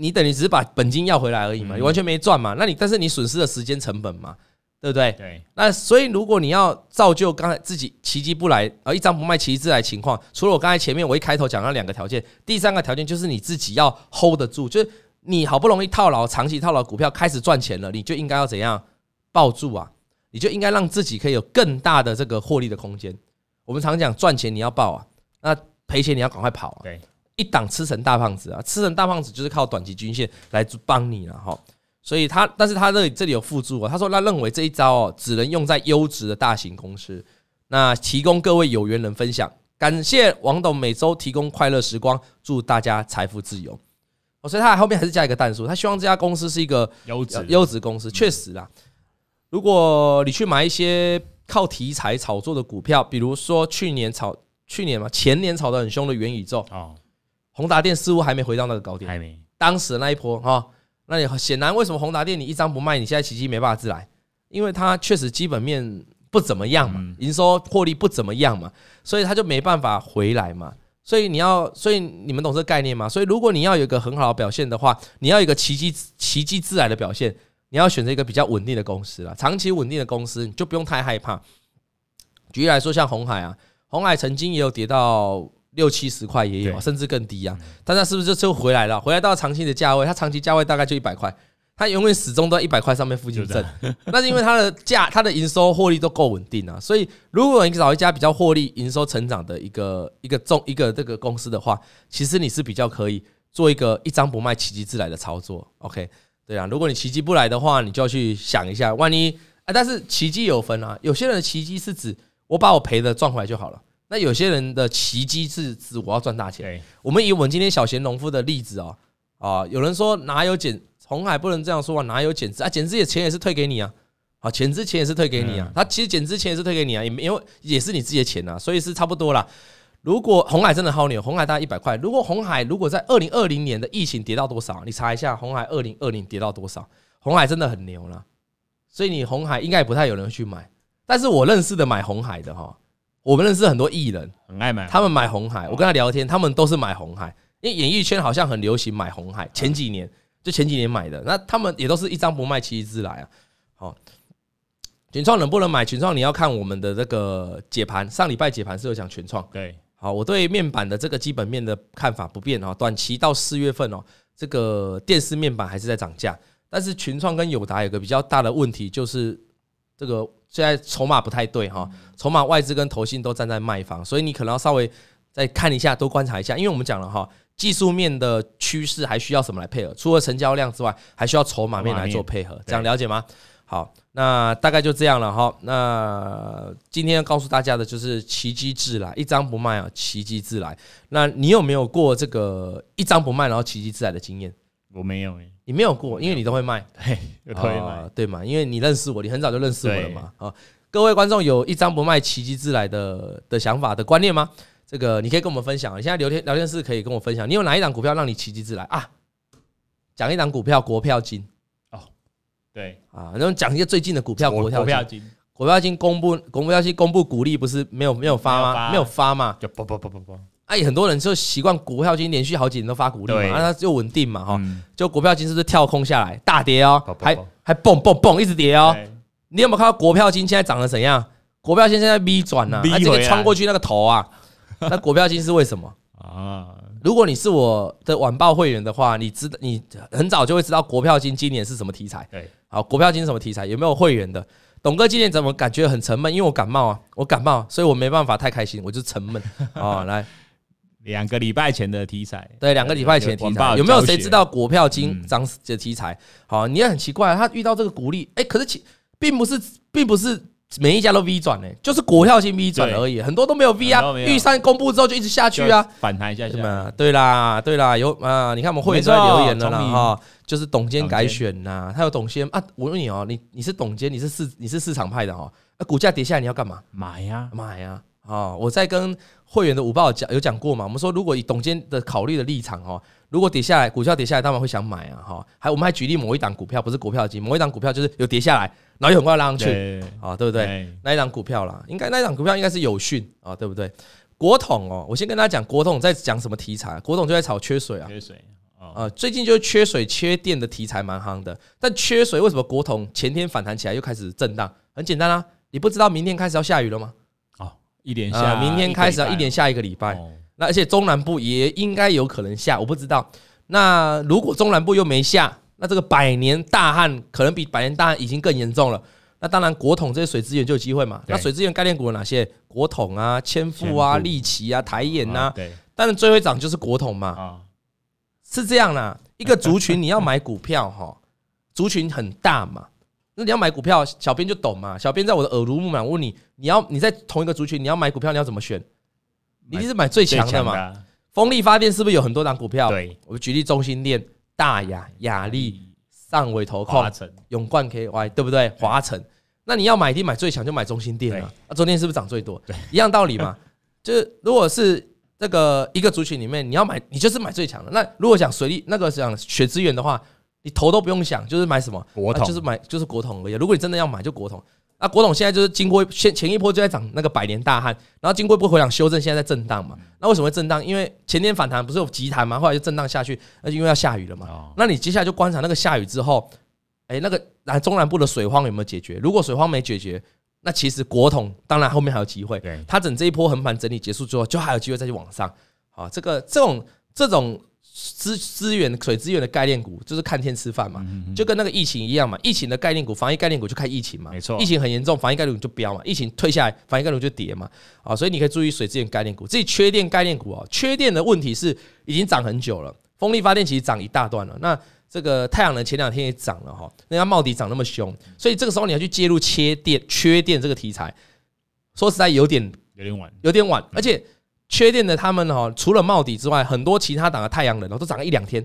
你等于只是把本金要回来而已嘛，你完全没赚嘛。那你但是你损失了时间成本嘛，对不对？对。那所以如果你要造就刚才自己奇迹不来，而一张不卖奇迹自来情况，除了我刚才前面我一开头讲那两个条件，第三个条件就是你自己要 hold 得住，就是你好不容易套牢长期套牢股票开始赚钱了，你就应该要怎样抱住啊？你就应该让自己可以有更大的这个获利的空间。我们常讲赚钱你要抱啊，那赔钱你要赶快跑啊。对。一档吃成大胖子啊！吃成大胖子就是靠短期均线来帮你了哈。所以他，但是他这里这里有附注啊，他说他认为这一招哦，只能用在优质的大型公司。那提供各位有缘人分享，感谢王董每周提供快乐时光，祝大家财富自由。哦，所以他后面还是加一个但书，他希望这家公司是一个优质优质公司。确实啦，如果你去买一些靠题材炒作的股票，比如说去年炒去年嘛，前年炒得很凶的元宇宙哦。宏达电似乎还没回到那个高点，还没。当时的那一波哈，那你显然为什么宏达电你一张不卖，你现在奇迹没办法自来？因为它确实基本面不怎么样嘛，营收获利不怎么样嘛，所以它就没办法回来嘛。所以你要，所以你们懂这个概念吗？所以如果你要有一个很好的表现的话，你要有一个奇迹奇迹自来的表现，你要选择一个比较稳定的公司啦，长期稳定的公司，你就不用太害怕。举例来说，像红海啊，红海曾经也有跌到。六七十块也有，甚至更低啊！但它是不是就就回来了？回来到长期的价位，它长期价位大概就一百块，它永远始终都在一百块上面附近挣。那是因为它的价、[laughs] 它的营收获利都够稳定啊。所以，如果你找一家比较获利、营收成长的一个一个重一个这个公司的话，其实你是比较可以做一个一张不卖、奇迹自来的操作。OK，对啊，如果你奇迹不来的话，你就要去想一下，万一啊，但是奇迹有分啊，有些人的奇迹是指我把我赔的赚回来就好了。那有些人的奇迹是指我要赚大钱。我们以我们今天小贤农夫的例子哦，啊，有人说哪有减红海不能这样说啊，哪有减资啊？减资也钱也是退给你啊，啊，减资钱也是退给你啊。他其实减资钱也是退给你啊，也因为也是你自己的钱啊，所以是差不多啦。如果红海真的好牛，红海大概一百块。如果红海如果在二零二零年的疫情跌到多少？你查一下红海二零二零跌到多少？红海真的很牛了，所以你红海应该也不太有人去买。但是我认识的买红海的哈。我们认识很多艺人，很爱买，他们买红海。我跟他聊天，他们都是买红海，因为演艺圈好像很流行买红海。前几年就前几年买的，那他们也都是一张不卖，奇迹自来啊。好，群创能不能买？群创你要看我们的这个解盘，上礼拜解盘是有讲群创。对，好，我对面板的这个基本面的看法不变啊。短期到四月份哦，这个电视面板还是在涨价，但是群创跟友达有个比较大的问题就是这个。现在筹码不太对哈，筹码外资跟投信都站在卖方，所以你可能要稍微再看一下，多观察一下，因为我们讲了哈，技术面的趋势还需要什么来配合？除了成交量之外，还需要筹码面来做配合，这样了解吗？好，那大概就这样了哈。那今天要告诉大家的就是奇迹自来，一张不卖啊，奇迹自来。那你有没有过这个一张不卖然后奇迹自来的经验？我没有诶，你没有过，因为你都会卖，[laughs] 对，都会卖，对嘛？因为你认识我，你很早就认识我了嘛。啊，各位观众有一张不卖奇迹自来的的想法的观念吗？这个你可以跟我们分享。你现在聊天聊天室可以跟我分享，你有哪一档股票让你奇迹自来啊？讲一档股票，国票金哦，对啊，然后讲一些最近的股票，国票金，国票金公布，国票金公布股利不是没有没有发吗？没有发嘛？就不不不不不。哎，很多人就习惯股票金连续好几年都发股利嘛，那它就稳定嘛，哈。就股票金是不是跳空下来大跌哦，还还蹦蹦蹦一直跌哦。你有没有看到国票金现在涨得怎样？国票金现在 V 转呢，它这个穿过去那个头啊，那国票金是为什么啊？如果你是我的晚报会员的话，你知道你很早就会知道国票金今年是什么题材。对，好，国票金是什么题材？有没有会员的？董哥今年怎么感觉很沉闷？因为我感冒啊，我感冒，所以我没办法太开心，我就沉闷啊。来。两个礼拜前的题材，对，两个礼拜前的题材，有没有谁知道股票金涨的题材？好，你也很奇怪，他遇到这个股利，哎，可是其并不是，并不是每一家都 V 转呢，就是股票金 V 转而已，很多都没有 V 啊。预算公布之后就一直下去啊，反弹一下下。对啦，对啦，有啊，你看我们会员都在留言了啦哈，就是董监改选呐，他有董监啊，我问你哦，你你是董监，你是市你是市场派的哈，那股价跌下来你要干嘛？买呀，买呀。啊，我在跟会员的五报讲有讲过嘛？我们说，如果以董监的考虑的立场哦，如果跌下来，股票跌下来，他们会想买啊，哈。还我们还举例某一档股票，不是股票机，某一档股票就是有跌下来，然后又很快拉上去，啊，对不对？那一档股票啦，应该那一档股票应该是有讯啊，对不对？国统哦，我先跟大家讲，国统在讲什么题材？国统就在炒缺水啊，缺水啊，最近就是缺水、缺电的题材蛮夯的。但缺水为什么国统前天反弹起来又开始震荡？很简单啊，你不知道明天开始要下雨了吗？哦，一连下，明天开始要一连下一个礼拜。那而且中南部也应该有可能下，我不知道。那如果中南部又没下，那这个百年大旱可能比百年大旱已经更严重了。那当然，国统这些水资源就有机会嘛。那水资源概念股有哪些？国统啊、千富啊、力奇啊、台盐呐。对。但是最会涨就是国统嘛。是这样啦。一个族群你要买股票哈，族群很大嘛。那你要买股票，小编就懂嘛。小编在我的耳濡目染，我问你，你要你在同一个族群，你要买股票，你要怎么选？你一定是买最强的嘛。风力发电是不是有很多档股票？对。我举例中心电、大亚、亚力。上尾投控、永冠 KY 对不对？华晨，那你要买一定买最强，就买中心电啊。那中兴是不是涨最多？对，一样道理嘛。[laughs] 就是如果是这个一个族群里面，你要买，你就是买最强的。那如果讲水利那个讲学资源的话，你头都不用想，就是买什么国统，就是买就是国统而已。如果你真的要买，就国统。那国统现在就是经过前前一波就在涨那个百年大旱，然后经过一波回档修正，现在在震荡嘛。那为什么会震荡？因为前天反弹不是有急弹嘛，后来就震荡下去，那就因为要下雨了嘛。那你接下来就观察那个下雨之后，哎，那个南中南部的水荒有没有解决？如果水荒没解决，那其实国统当然后面还有机会。它整这一波横盘整理结束之后，就还有机会再去往上。啊，这个这种这种。资资源水资源的概念股就是看天吃饭嘛，就跟那个疫情一样嘛。疫情的概念股、防疫概念股就看疫情嘛，没错。疫情很严重，防疫概念股就飙嘛。疫情退下来，防疫概念股就跌嘛。啊，所以你可以注意水资源概念股。至于缺电概念股啊，缺电的问题是已经涨很久了。风力发电其实涨一大段了。那这个太阳能前两天也涨了哈，人家茂迪涨那么凶，所以这个时候你要去介入切电、缺电这个题材，说实在有点有点晚，有点晚，而且。缺电的他们哈，除了茂底之外，很多其他档的太阳能哦，都涨了一两天，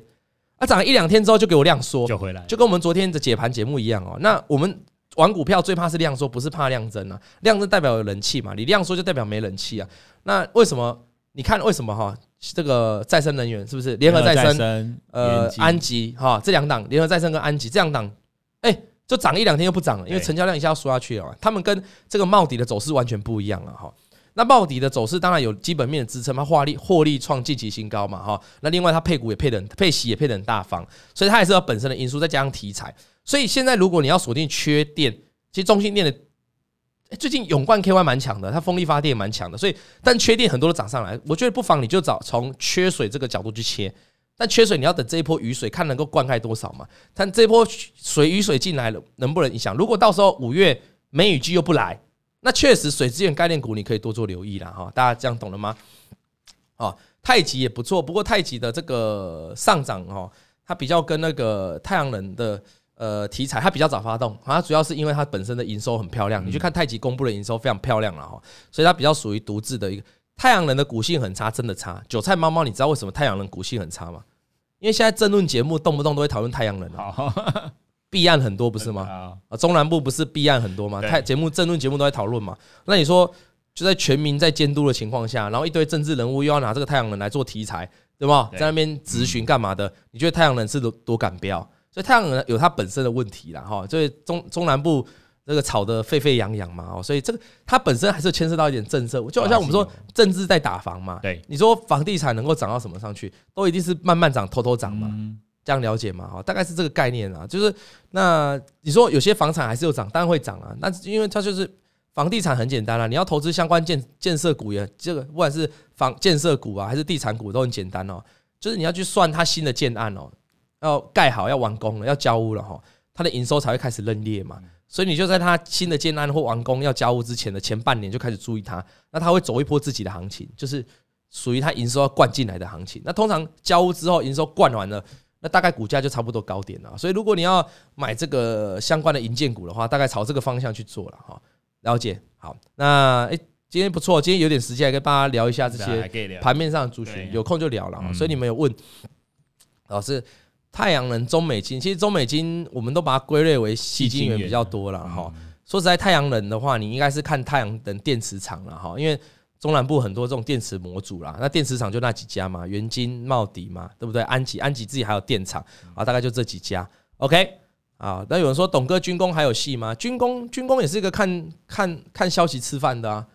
啊，涨了一两天之后就给我量缩，就回来，就跟我们昨天的解盘节目一样哦。那我们玩股票最怕是量缩，不是怕量增啊。量增代表有人气嘛，你量缩就代表没人气啊。那为什么？你看为什么哈？这个再生能源是不是联合再生？呃，安吉哈，这两档联合再生跟安吉这两档，哎，就涨一两天又不涨了，因为成交量一下要缩下去了。他们跟这个茂底的走势完全不一样了哈。那暴底的走势当然有基本面的支撑，它获利获利创近期新高嘛哈。那另外它配股也配的配息也配的很大方，所以它也是有本身的因素，再加上题材。所以现在如果你要锁定缺电，其实中兴电的最近永冠 KY 蛮强的，它风力发电蛮强的，所以但缺电很多都涨上来，我觉得不妨你就找从缺水这个角度去切。但缺水你要等这一波雨水看能够灌溉多少嘛？但这波水雨水进来了能不能影响？如果到时候五月梅雨季又不来。那确实，水资源概念股你可以多做留意了哈，大家这样懂了吗？哦，太极也不错，不过太极的这个上涨哦，它比较跟那个太阳能的呃题材，它比较早发动，它主要是因为它本身的营收很漂亮，你去看太极公布的营收非常漂亮了哈，所以它比较属于独自的一个太阳能的股性很差，真的差。韭菜猫猫，你知道为什么太阳能股性很差吗？因为现在政论节目动不动都会讨论太阳能。弊案很多不是吗？啊，中南部不是弊案很多吗？太节目政论节目都在讨论嘛。那你说就在全民在监督的情况下，然后一堆政治人物又要拿这个太阳能来做题材，对吧？在那边质询干嘛的？你觉得太阳能是多多敢飙？所以太阳能有它本身的问题啦，哈。所以中中南部这个吵得沸沸扬扬嘛，哦，所以这个它本身还是牵涉到一点政策，就好像我们说政治在打房嘛。对，你说房地产能够涨到什么上去，都一定是慢慢涨、偷偷涨嘛。这样了解嘛？哈，大概是这个概念啊。就是那你说有些房产还是有涨，当然会涨啊。那因为它就是房地产很简单啦，你要投资相关建建设股也这个，不管是房建设股啊，还是地产股都很简单哦。就是你要去算它新的建案哦，要盖好，要完工了，要交屋了哈，它的营收才会开始认列嘛。所以你就在它新的建案或完工要交屋之前的前半年就开始注意它，那它会走一波自己的行情，就是属于它营收要灌进来的行情。那通常交屋之后营收灌完了。那大概股价就差不多高点了，所以如果你要买这个相关的银建股的话，大概朝这个方向去做了哈。了解，好，那诶，今天不错，今天有点时间来跟大家聊一下这些盘面上的族群，有空就聊了。所以你们有问，老师，太阳能、中美金，其实中美金我们都把它归类为细晶元比较多了哈。说实在，太阳能的话，你应该是看太阳能电池厂了哈，因为。中南部很多这种电池模组啦，那电池厂就那几家嘛，元晶、茂迪嘛，对不对？安吉、安吉自己还有电厂啊，大概就这几家。OK 啊，那有人说董哥军工还有戏吗？军工军工也是一个看看看消息吃饭的啊。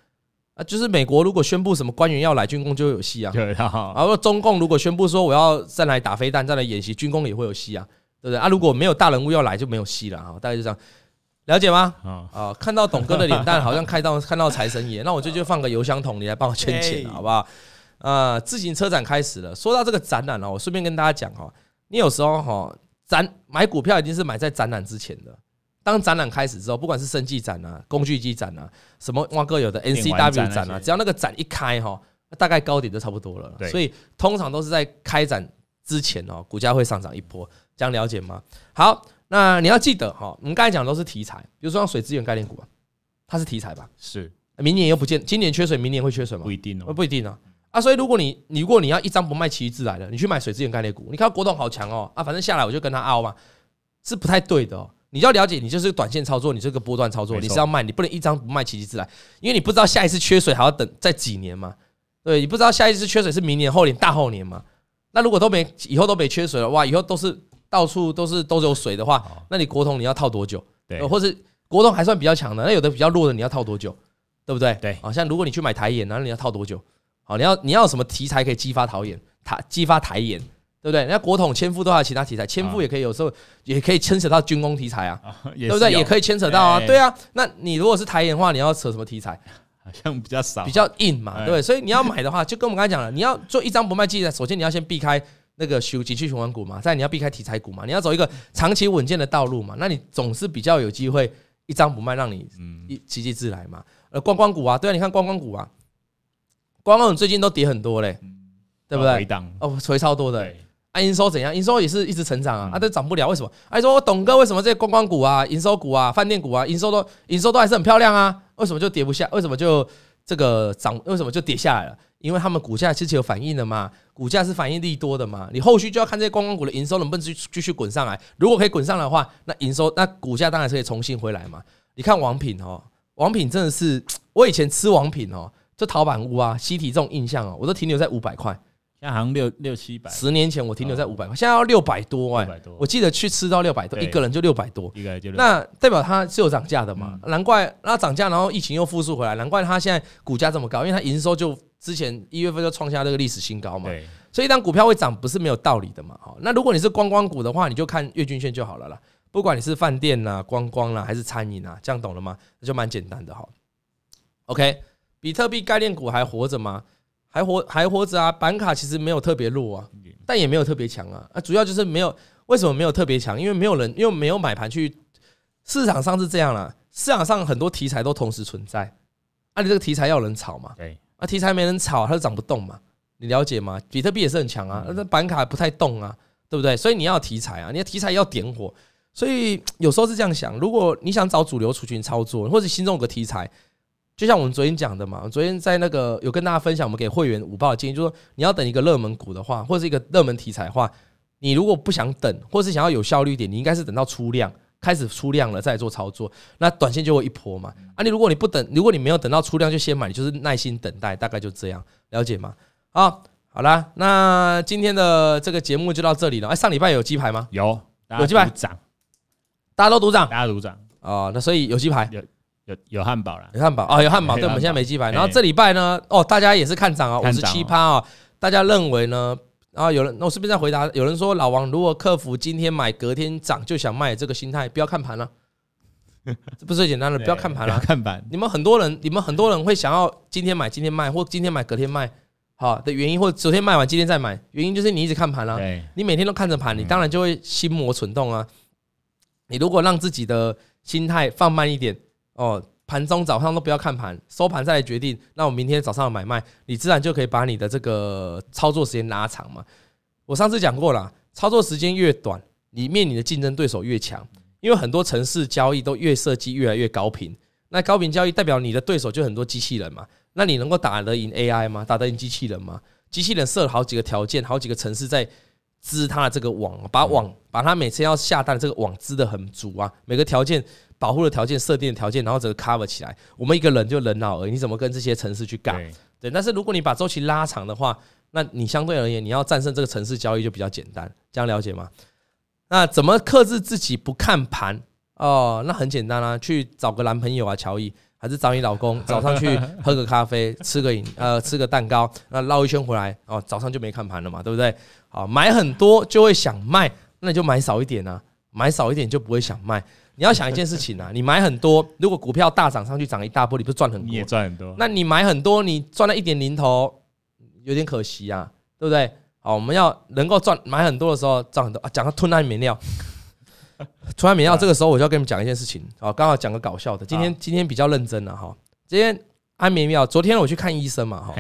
啊，就是美国如果宣布什么官员要来，军工就会有戏啊。对啊。然后中共如果宣布说我要再来打飞弹，再来演习，军工也会有戏啊，对不对啊？如果没有大人物要来，就没有戏了啊。大概就这样，了解吗？啊，看到董哥的脸蛋，好像看到 [laughs] 看到财神爷，那我就就放个油箱桶，你来帮我圈钱，好不好？啊，自行车展开始了。说到这个展览呢，我顺便跟大家讲哈，你有时候哈展买股票一定是买在展览之前的。当展览开始之后，不管是生技展啊、工具机展啊、什么挖哥有的 NCW 展啊，只要那个展一开哈，大概高点就差不多了。所以通常都是在开展之前哦，股价会上涨一波，这样了解吗？好，那你要记得哈，我们刚才讲的都是题材，比如说像水资源概念股啊，它是题材吧？是，明年又不见，今年缺水，明年会缺水吗？不一定哦，不一定啊。啊，所以如果你你如果你要一张不卖，奇余自来的，你去买水资源概念股，你看国董好强哦啊，反正下来我就跟他凹嘛，是不太对的哦。你要了解，你就是短线操作，你这个波段操作，你是要卖，你不能一张不卖，奇迹自来，因为你不知道下一次缺水还要等再几年嘛。对，你不知道下一次缺水是明年、后年、大后年嘛。那如果都没以后都没缺水了，哇，以后都是到处都是都是有水的话，那你国统你要套多久？对，或是国统还算比较强的，那有的比较弱的，你要套多久？对不对？对，好像如果你去买台盐，那你要套多久？好，你要你要什么题材可以激发台盐？台激发台盐？对不对？那国统千夫都还有其他题材，千夫也可以有时候也可以牵扯到军工题材啊，对不对？也可以牵扯到啊，对啊。那你如果是台盐的话，你要扯什么题材？好像比较少，比较硬嘛，对不对？所以你要买的话，就跟我们刚才讲了，你要做一张不卖记的，首先你要先避开那个循景气循环股嘛，再你要避开题材股嘛，你要走一个长期稳健的道路嘛，那你总是比较有机会一张不卖，让你一奇迹自来嘛。呃，观光股啊，对啊，你看观光股啊，观光股最近都跌很多嘞，对不对？哦，回超多的。啊，营收怎样？营收也是一直成长啊，啊，都涨不了，为什么？哎，说我董哥，为什么这些观光股啊、营收股啊、饭店股啊，营收都营收都还是很漂亮啊？为什么就跌不下？为什么就这个涨？为什么就跌下来了？因为他们股价其实有反应的嘛，股价是反应力多的嘛，你后续就要看这些观光股的营收能不能继继续滚上来。如果可以滚上来的话，那营收那股价当然是可以重新回来嘛。你看王品哦，王品真的是我以前吃王品哦，就陶板屋啊、西体这种印象哦，我都停留在五百块。现在好像六六七百，十年前我停留在五百块，现在要六百多哎，我记得去吃到六百多，一个人就六百多，那代表它是有涨价的嘛？难怪那涨价，然后疫情又复苏回来，难怪它现在股价这么高，因为它营收就之前一月份就创下这个历史新高嘛。所以一档股票会涨不是没有道理的嘛。好，那如果你是观光股的话，你就看月均线就好了啦。不管你是饭店呐、观光啦，还是餐饮啊，这样懂了吗？那就蛮简单的哈。OK，比特币概念股还活着吗？还活还活着啊，板卡其实没有特别弱啊，但也没有特别强啊，啊，主要就是没有为什么没有特别强？因为没有人，因为没有买盘去市场上是这样啦，市场上很多题材都同时存在，啊，你这个题材要有人炒嘛，对，啊，题材没人炒，它就涨不动嘛，你了解吗？比特币也是很强啊，那板卡不太动啊，对不对？所以你要题材啊，你的题材要点火，所以有时候是这样想，如果你想找主流族群操作，或者心中有个题材。就像我们昨天讲的嘛，昨天在那个有跟大家分享，我们给会员五报的建议，就是说你要等一个热门股的话，或者是一个热门题材的话，你如果不想等，或是想要有效率一点，你应该是等到出量开始出量了再做操作，那短线就会一波嘛。啊，你如果你不等，如果你没有等到出量就先买，你就是耐心等待，大概就这样，了解吗？啊，好啦，那今天的这个节目就到这里了。哎，上礼拜有鸡排吗？有，有鸡排，大家都赌涨，大家赌涨哦，那所以有鸡排。有有有汉堡了，有汉堡啊，有汉堡。对，我们现在没鸡排。然后这礼拜呢，哦，大家也是看涨啊，五十七趴啊。大家认为呢？然后有人，那我是不是在回答？有人说老王，如果克服今天买隔天涨就想卖这个心态，不要看盘了，[laughs] 这不是最简单的，不要看盘了。看盘，你们很多人，你们很多人会想要今天买今天卖，或今天买隔天卖，好的原因，或昨天卖完今天再买，原因就是你一直看盘了。你每天都看着盘，你当然就会心魔蠢动啊。你如果让自己的心态放慢一点。哦，盘中早上都不要看盘，收盘再来决定。那我明天早上买卖，你自然就可以把你的这个操作时间拉长嘛。我上次讲过了，操作时间越短，里面你的竞争对手越强，因为很多城市交易都越设计越来越高频。那高频交易代表你的对手就很多机器人嘛，那你能够打得赢 AI 吗？打得赢机器人吗？机器人设了好几个条件，好几个城市在织它的这个网，把网把它每次要下单的这个网织得很足啊，每个条件。保护的条件、设定的条件，然后整个 cover 起来，我们一个人就人脑而已，你怎么跟这些城市去干？对，但是如果你把周期拉长的话，那你相对而言，你要战胜这个城市交易就比较简单，这样了解吗？那怎么克制自己不看盘？哦，那很简单啊，去找个男朋友啊，乔伊还是找你老公早上去喝个咖啡，吃个饮 [laughs] 呃吃个蛋糕，那绕一圈回来哦，早上就没看盘了嘛，对不对？好，买很多就会想卖，那你就买少一点啊，买少一点就不会想卖。你要想一件事情啊，[laughs] 你买很多，如果股票大涨上去涨一大波，你不是赚很多？你也赚很多。那你买很多，你赚了一点零头，有点可惜啊，对不对？好，我们要能够赚买很多的时候赚很多啊。讲到吞安眠药，[laughs] 吞安眠药，这个时候我就要跟你们讲一件事情。好，刚好讲个搞笑的。今天今天比较认真了哈。今天安眠药，昨天我去看医生嘛哈。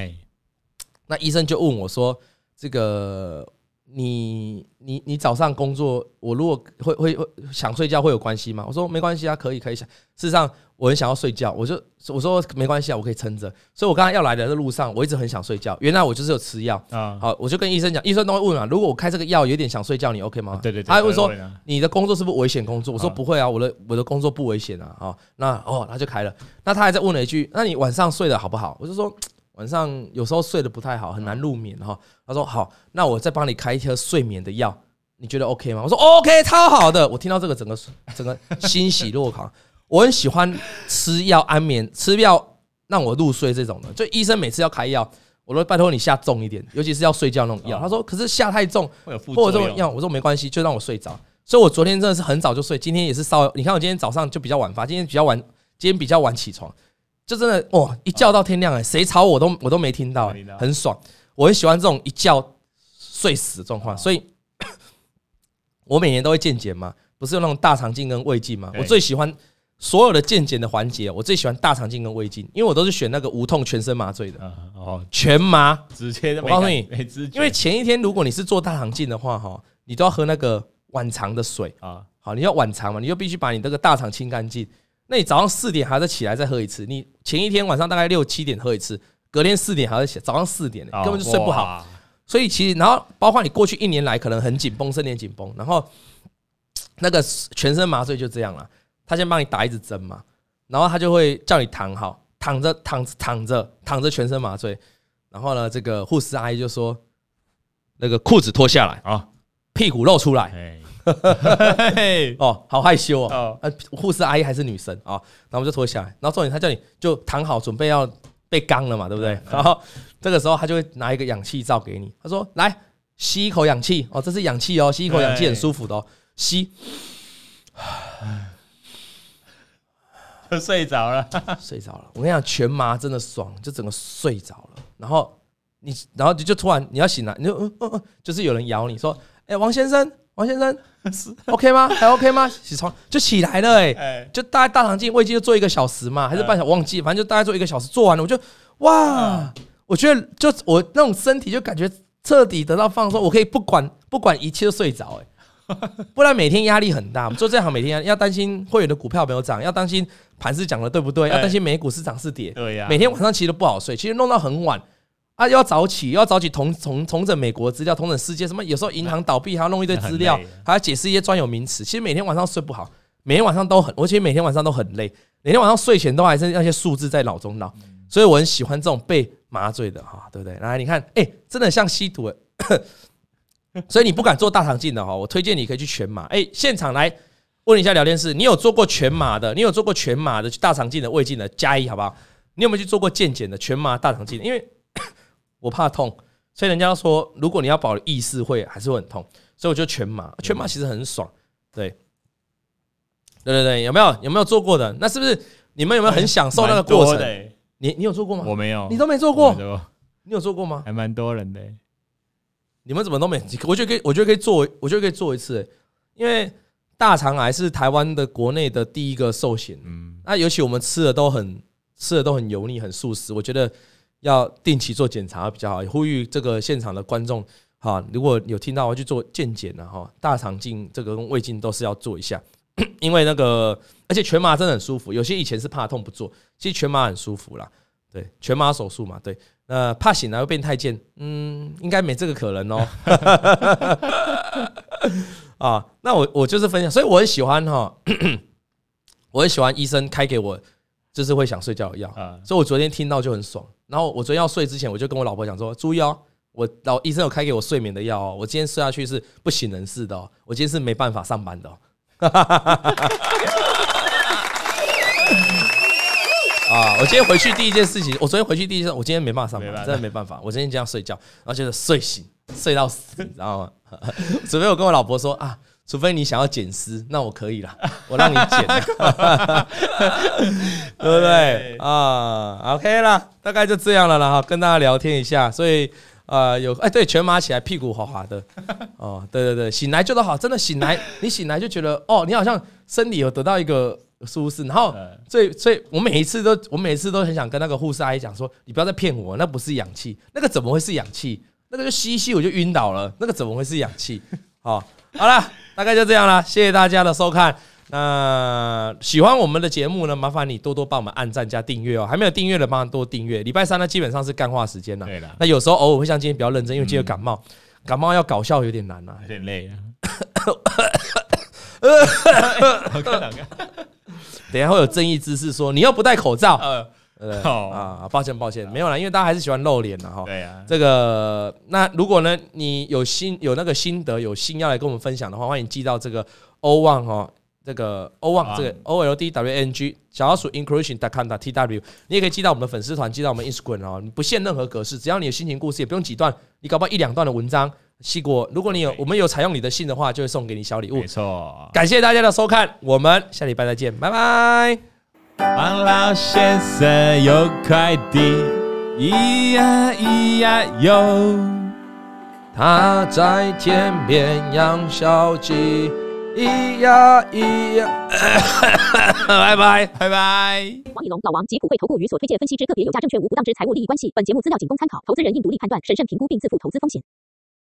那医生就问我说：“这个。”你你你早上工作，我如果会会会想睡觉会有关系吗？我说没关系啊，可以可以想。事实上我很想要睡觉，我就我说没关系啊，我可以撑着。所以我刚刚要来的这路上，我一直很想睡觉。原来我就是有吃药啊。好，我就跟医生讲，医生都会问啊，如果我开这个药有点想睡觉，你 OK 吗？对对对。他还会说你的工作是不是危险工作？我说不会啊，我的我的工作不危险啊。好，那哦他就开了。那他还在问了一句，那你晚上睡得好不好？我就说。晚上有时候睡得不太好，很难入眠哈。他说好，那我再帮你开一颗睡眠的药，你觉得 OK 吗？我说 OK，超好的。我听到这个整个 [laughs] 整个欣喜若狂。我很喜欢吃药安眠，吃药让我入睡这种的。就医生每次要开药，我都拜托你下重一点，尤其是要睡觉那种药。他说可是下太重会有副作用。药我说没关系，就让我睡着。所以我昨天真的是很早就睡，今天也是稍微。你看我今天早上就比较晚发，今天比较晚，今天比较晚起床。就真的哇，一觉到天亮哎，谁吵我都我都没听到，很爽。我很喜欢这种一觉睡死的状况，所以 [coughs] 我每年都会健检嘛，不是有那种大肠镜跟胃镜嘛？我最喜欢所有的健检的环节，我最喜欢大肠镜跟胃镜，因为我都是选那个无痛全身麻醉的哦，全麻直接。我告诉你，因为前一天如果你是做大肠镜的话哈，你都要喝那个晚肠的水啊，好，你要晚肠嘛，你就必须把你这个大肠清干净。那你早上四点还要起来再喝一次，你前一天晚上大概六七点喝一次，隔天四点还要起，早上四点根本就睡不好。所以其实，然后包括你过去一年来可能很紧绷，身体紧绷，然后那个全身麻醉就这样了，他先帮你打一支针嘛，然后他就会叫你躺好，躺着躺着躺着躺着全身麻醉，然后呢，这个护士阿姨就说，那个裤子脱下来啊，屁股露出来。[laughs] 哦，好害羞哦。呃，护士阿姨还是女生啊，然后我们就脱下来，然后重点他叫你就躺好，准备要被刚了嘛，对不对？然后这个时候他就会拿一个氧气罩给你，他说：“来吸一口氧气哦，这是氧气哦，吸一口氧气很舒服的哦，吸。[laughs] ”就睡着了，睡着了。我跟你讲，全麻真的爽，就整个睡着了。然后你，然后就就突然你要醒来，你就嗯嗯嗯，就是有人咬你说：“哎，王先生。”王先生 [laughs] OK 吗？还 OK 吗？起床就起来了，哎，就大概大肠镜、胃镜就做一个小时嘛，还是半小时？忘记，反正就大概做一个小时，做完了我就哇，我觉得就我那种身体就感觉彻底得到放松，我可以不管不管一切都睡着，哎，不然每天压力很大。做这行每天要担心会员的股票没有涨，要担心盘是讲的对不对，要担心美股是涨是跌，对呀，每天晚上其实都不好睡，其实弄到很晚。啊，又要早起，又要早起同重重整美国资料，重整世界什么？有时候银行倒闭，还要弄一堆资料，还要解释一些专有名词。其实每天晚上睡不好，每天晚上都很，而且每天晚上都很累。每天晚上睡前都还是那些数字在脑中绕，所以我很喜欢这种被麻醉的哈，对不对？来，你看，哎，真的很像吸毒欸。[coughs] 所以你不敢做大肠镜的哈，我推荐你可以去全麻。哎，现场来问一下聊天室，你有做过全麻的？你有做过全麻的大肠镜的、胃镜的？加一好不好？你有没有去做过健检的全麻大肠镜？因为我怕痛，所以人家说，如果你要保留意识，会还是会很痛，所以我就全麻。全麻其实很爽，对，对对对，有没有有没有做过的？那是不是你们有没有很享受那个过程？你你有做过吗？我没有，你都没做过，你有做过吗？还蛮多人的，你们怎么都没？我觉得可以，我觉得可以做，我觉得可以做一次，因为大肠癌是台湾的国内的第一个寿险，嗯，那尤其我们吃的都很吃的都很油腻，很素食，我觉得。要定期做检查比较好，呼吁这个现场的观众哈，如果有听到我去做健检的哈，大肠镜这个跟胃镜都是要做一下，[clears throat] 因为那个而且全麻真的很舒服，有些以前是怕痛不做，其实全麻很舒服啦，对，全麻手术嘛，对，呃，怕醒来会变太监，嗯，应该没这个可能哦，[laughs] [laughs] 啊，那我我就是分享，所以我很喜欢哈，[coughs] 我很喜欢医生开给我就是会想睡觉的药，所以我昨天听到就很爽。然后我昨天要睡之前，我就跟我老婆讲说：“注意哦，我老医生有开给我睡眠的药哦，我今天睡下去是不省人事的哦，我今天是没办法上班的哦。[laughs] ”啊！我今天回去第一件事情，我昨天回去第一件事，我今天没办法上班，真的没办法。我今天这样睡觉，然后就是睡醒，睡到死，你知道吗？[laughs] 准备我跟我老婆说啊，除非你想要剪丝，那我可以了，[laughs] 我让你剪，[laughs] 对不对啊？OK 了，大概就这样了啦，哈，跟大家聊天一下，所以。呃，有哎，对，全麻起来，屁股滑滑的，[laughs] 哦，对对对，醒来就得好，真的醒来，你醒来就觉得，哦，你好像身体有得到一个舒适，然后，所以，所以我每一次都，我每一次都很想跟那个护士阿姨讲说，你不要再骗我，那不是氧气，那个怎么会是氧气？那个就吸一吸我就晕倒了，那个怎么会是氧气？好，好了，大概就这样了，谢谢大家的收看。那喜欢我们的节目呢？麻烦你多多帮我们按赞加订阅哦。还没有订阅的，帮忙多订阅。礼拜三呢，基本上是干话时间了。对了。那有时候偶尔会像今天比较认真，因为今天感冒，感冒要搞笑有点难啊，有点累啊。[laughs] [laughs] 等下会有正义之士说你又不戴口罩。呃，啊，抱歉抱歉，没有啦，因为大家还是喜欢露脸的哈。对啊。这个，那如果呢，你有心有那个心得，有心要来跟我们分享的话，欢迎寄到这个欧旺哈。这个欧旺，这个 O L D W N G 小老鼠 inclusion.com T W，你也可以寄到我们的粉丝团，寄到我们 Instagram 哦，你不限任何格式，只要你有心情故事，也不用几段，你搞不好一两段的文章，细过。如果你有，我们有采用你的信的话，就会送给你小礼物。没错，感谢大家的收看，我们下礼拜再见，拜拜。王老先生有快递，咿呀咿呀哟，他在天边养小鸡。咿呀咿呀，[laughs] 拜拜拜拜。王以龙、老王及普惠投顾与所推荐分析之个别有价证券无不当之财务利益关系。本节目资料仅供参考，投资人应独立判断、审慎评估并自负投资风险。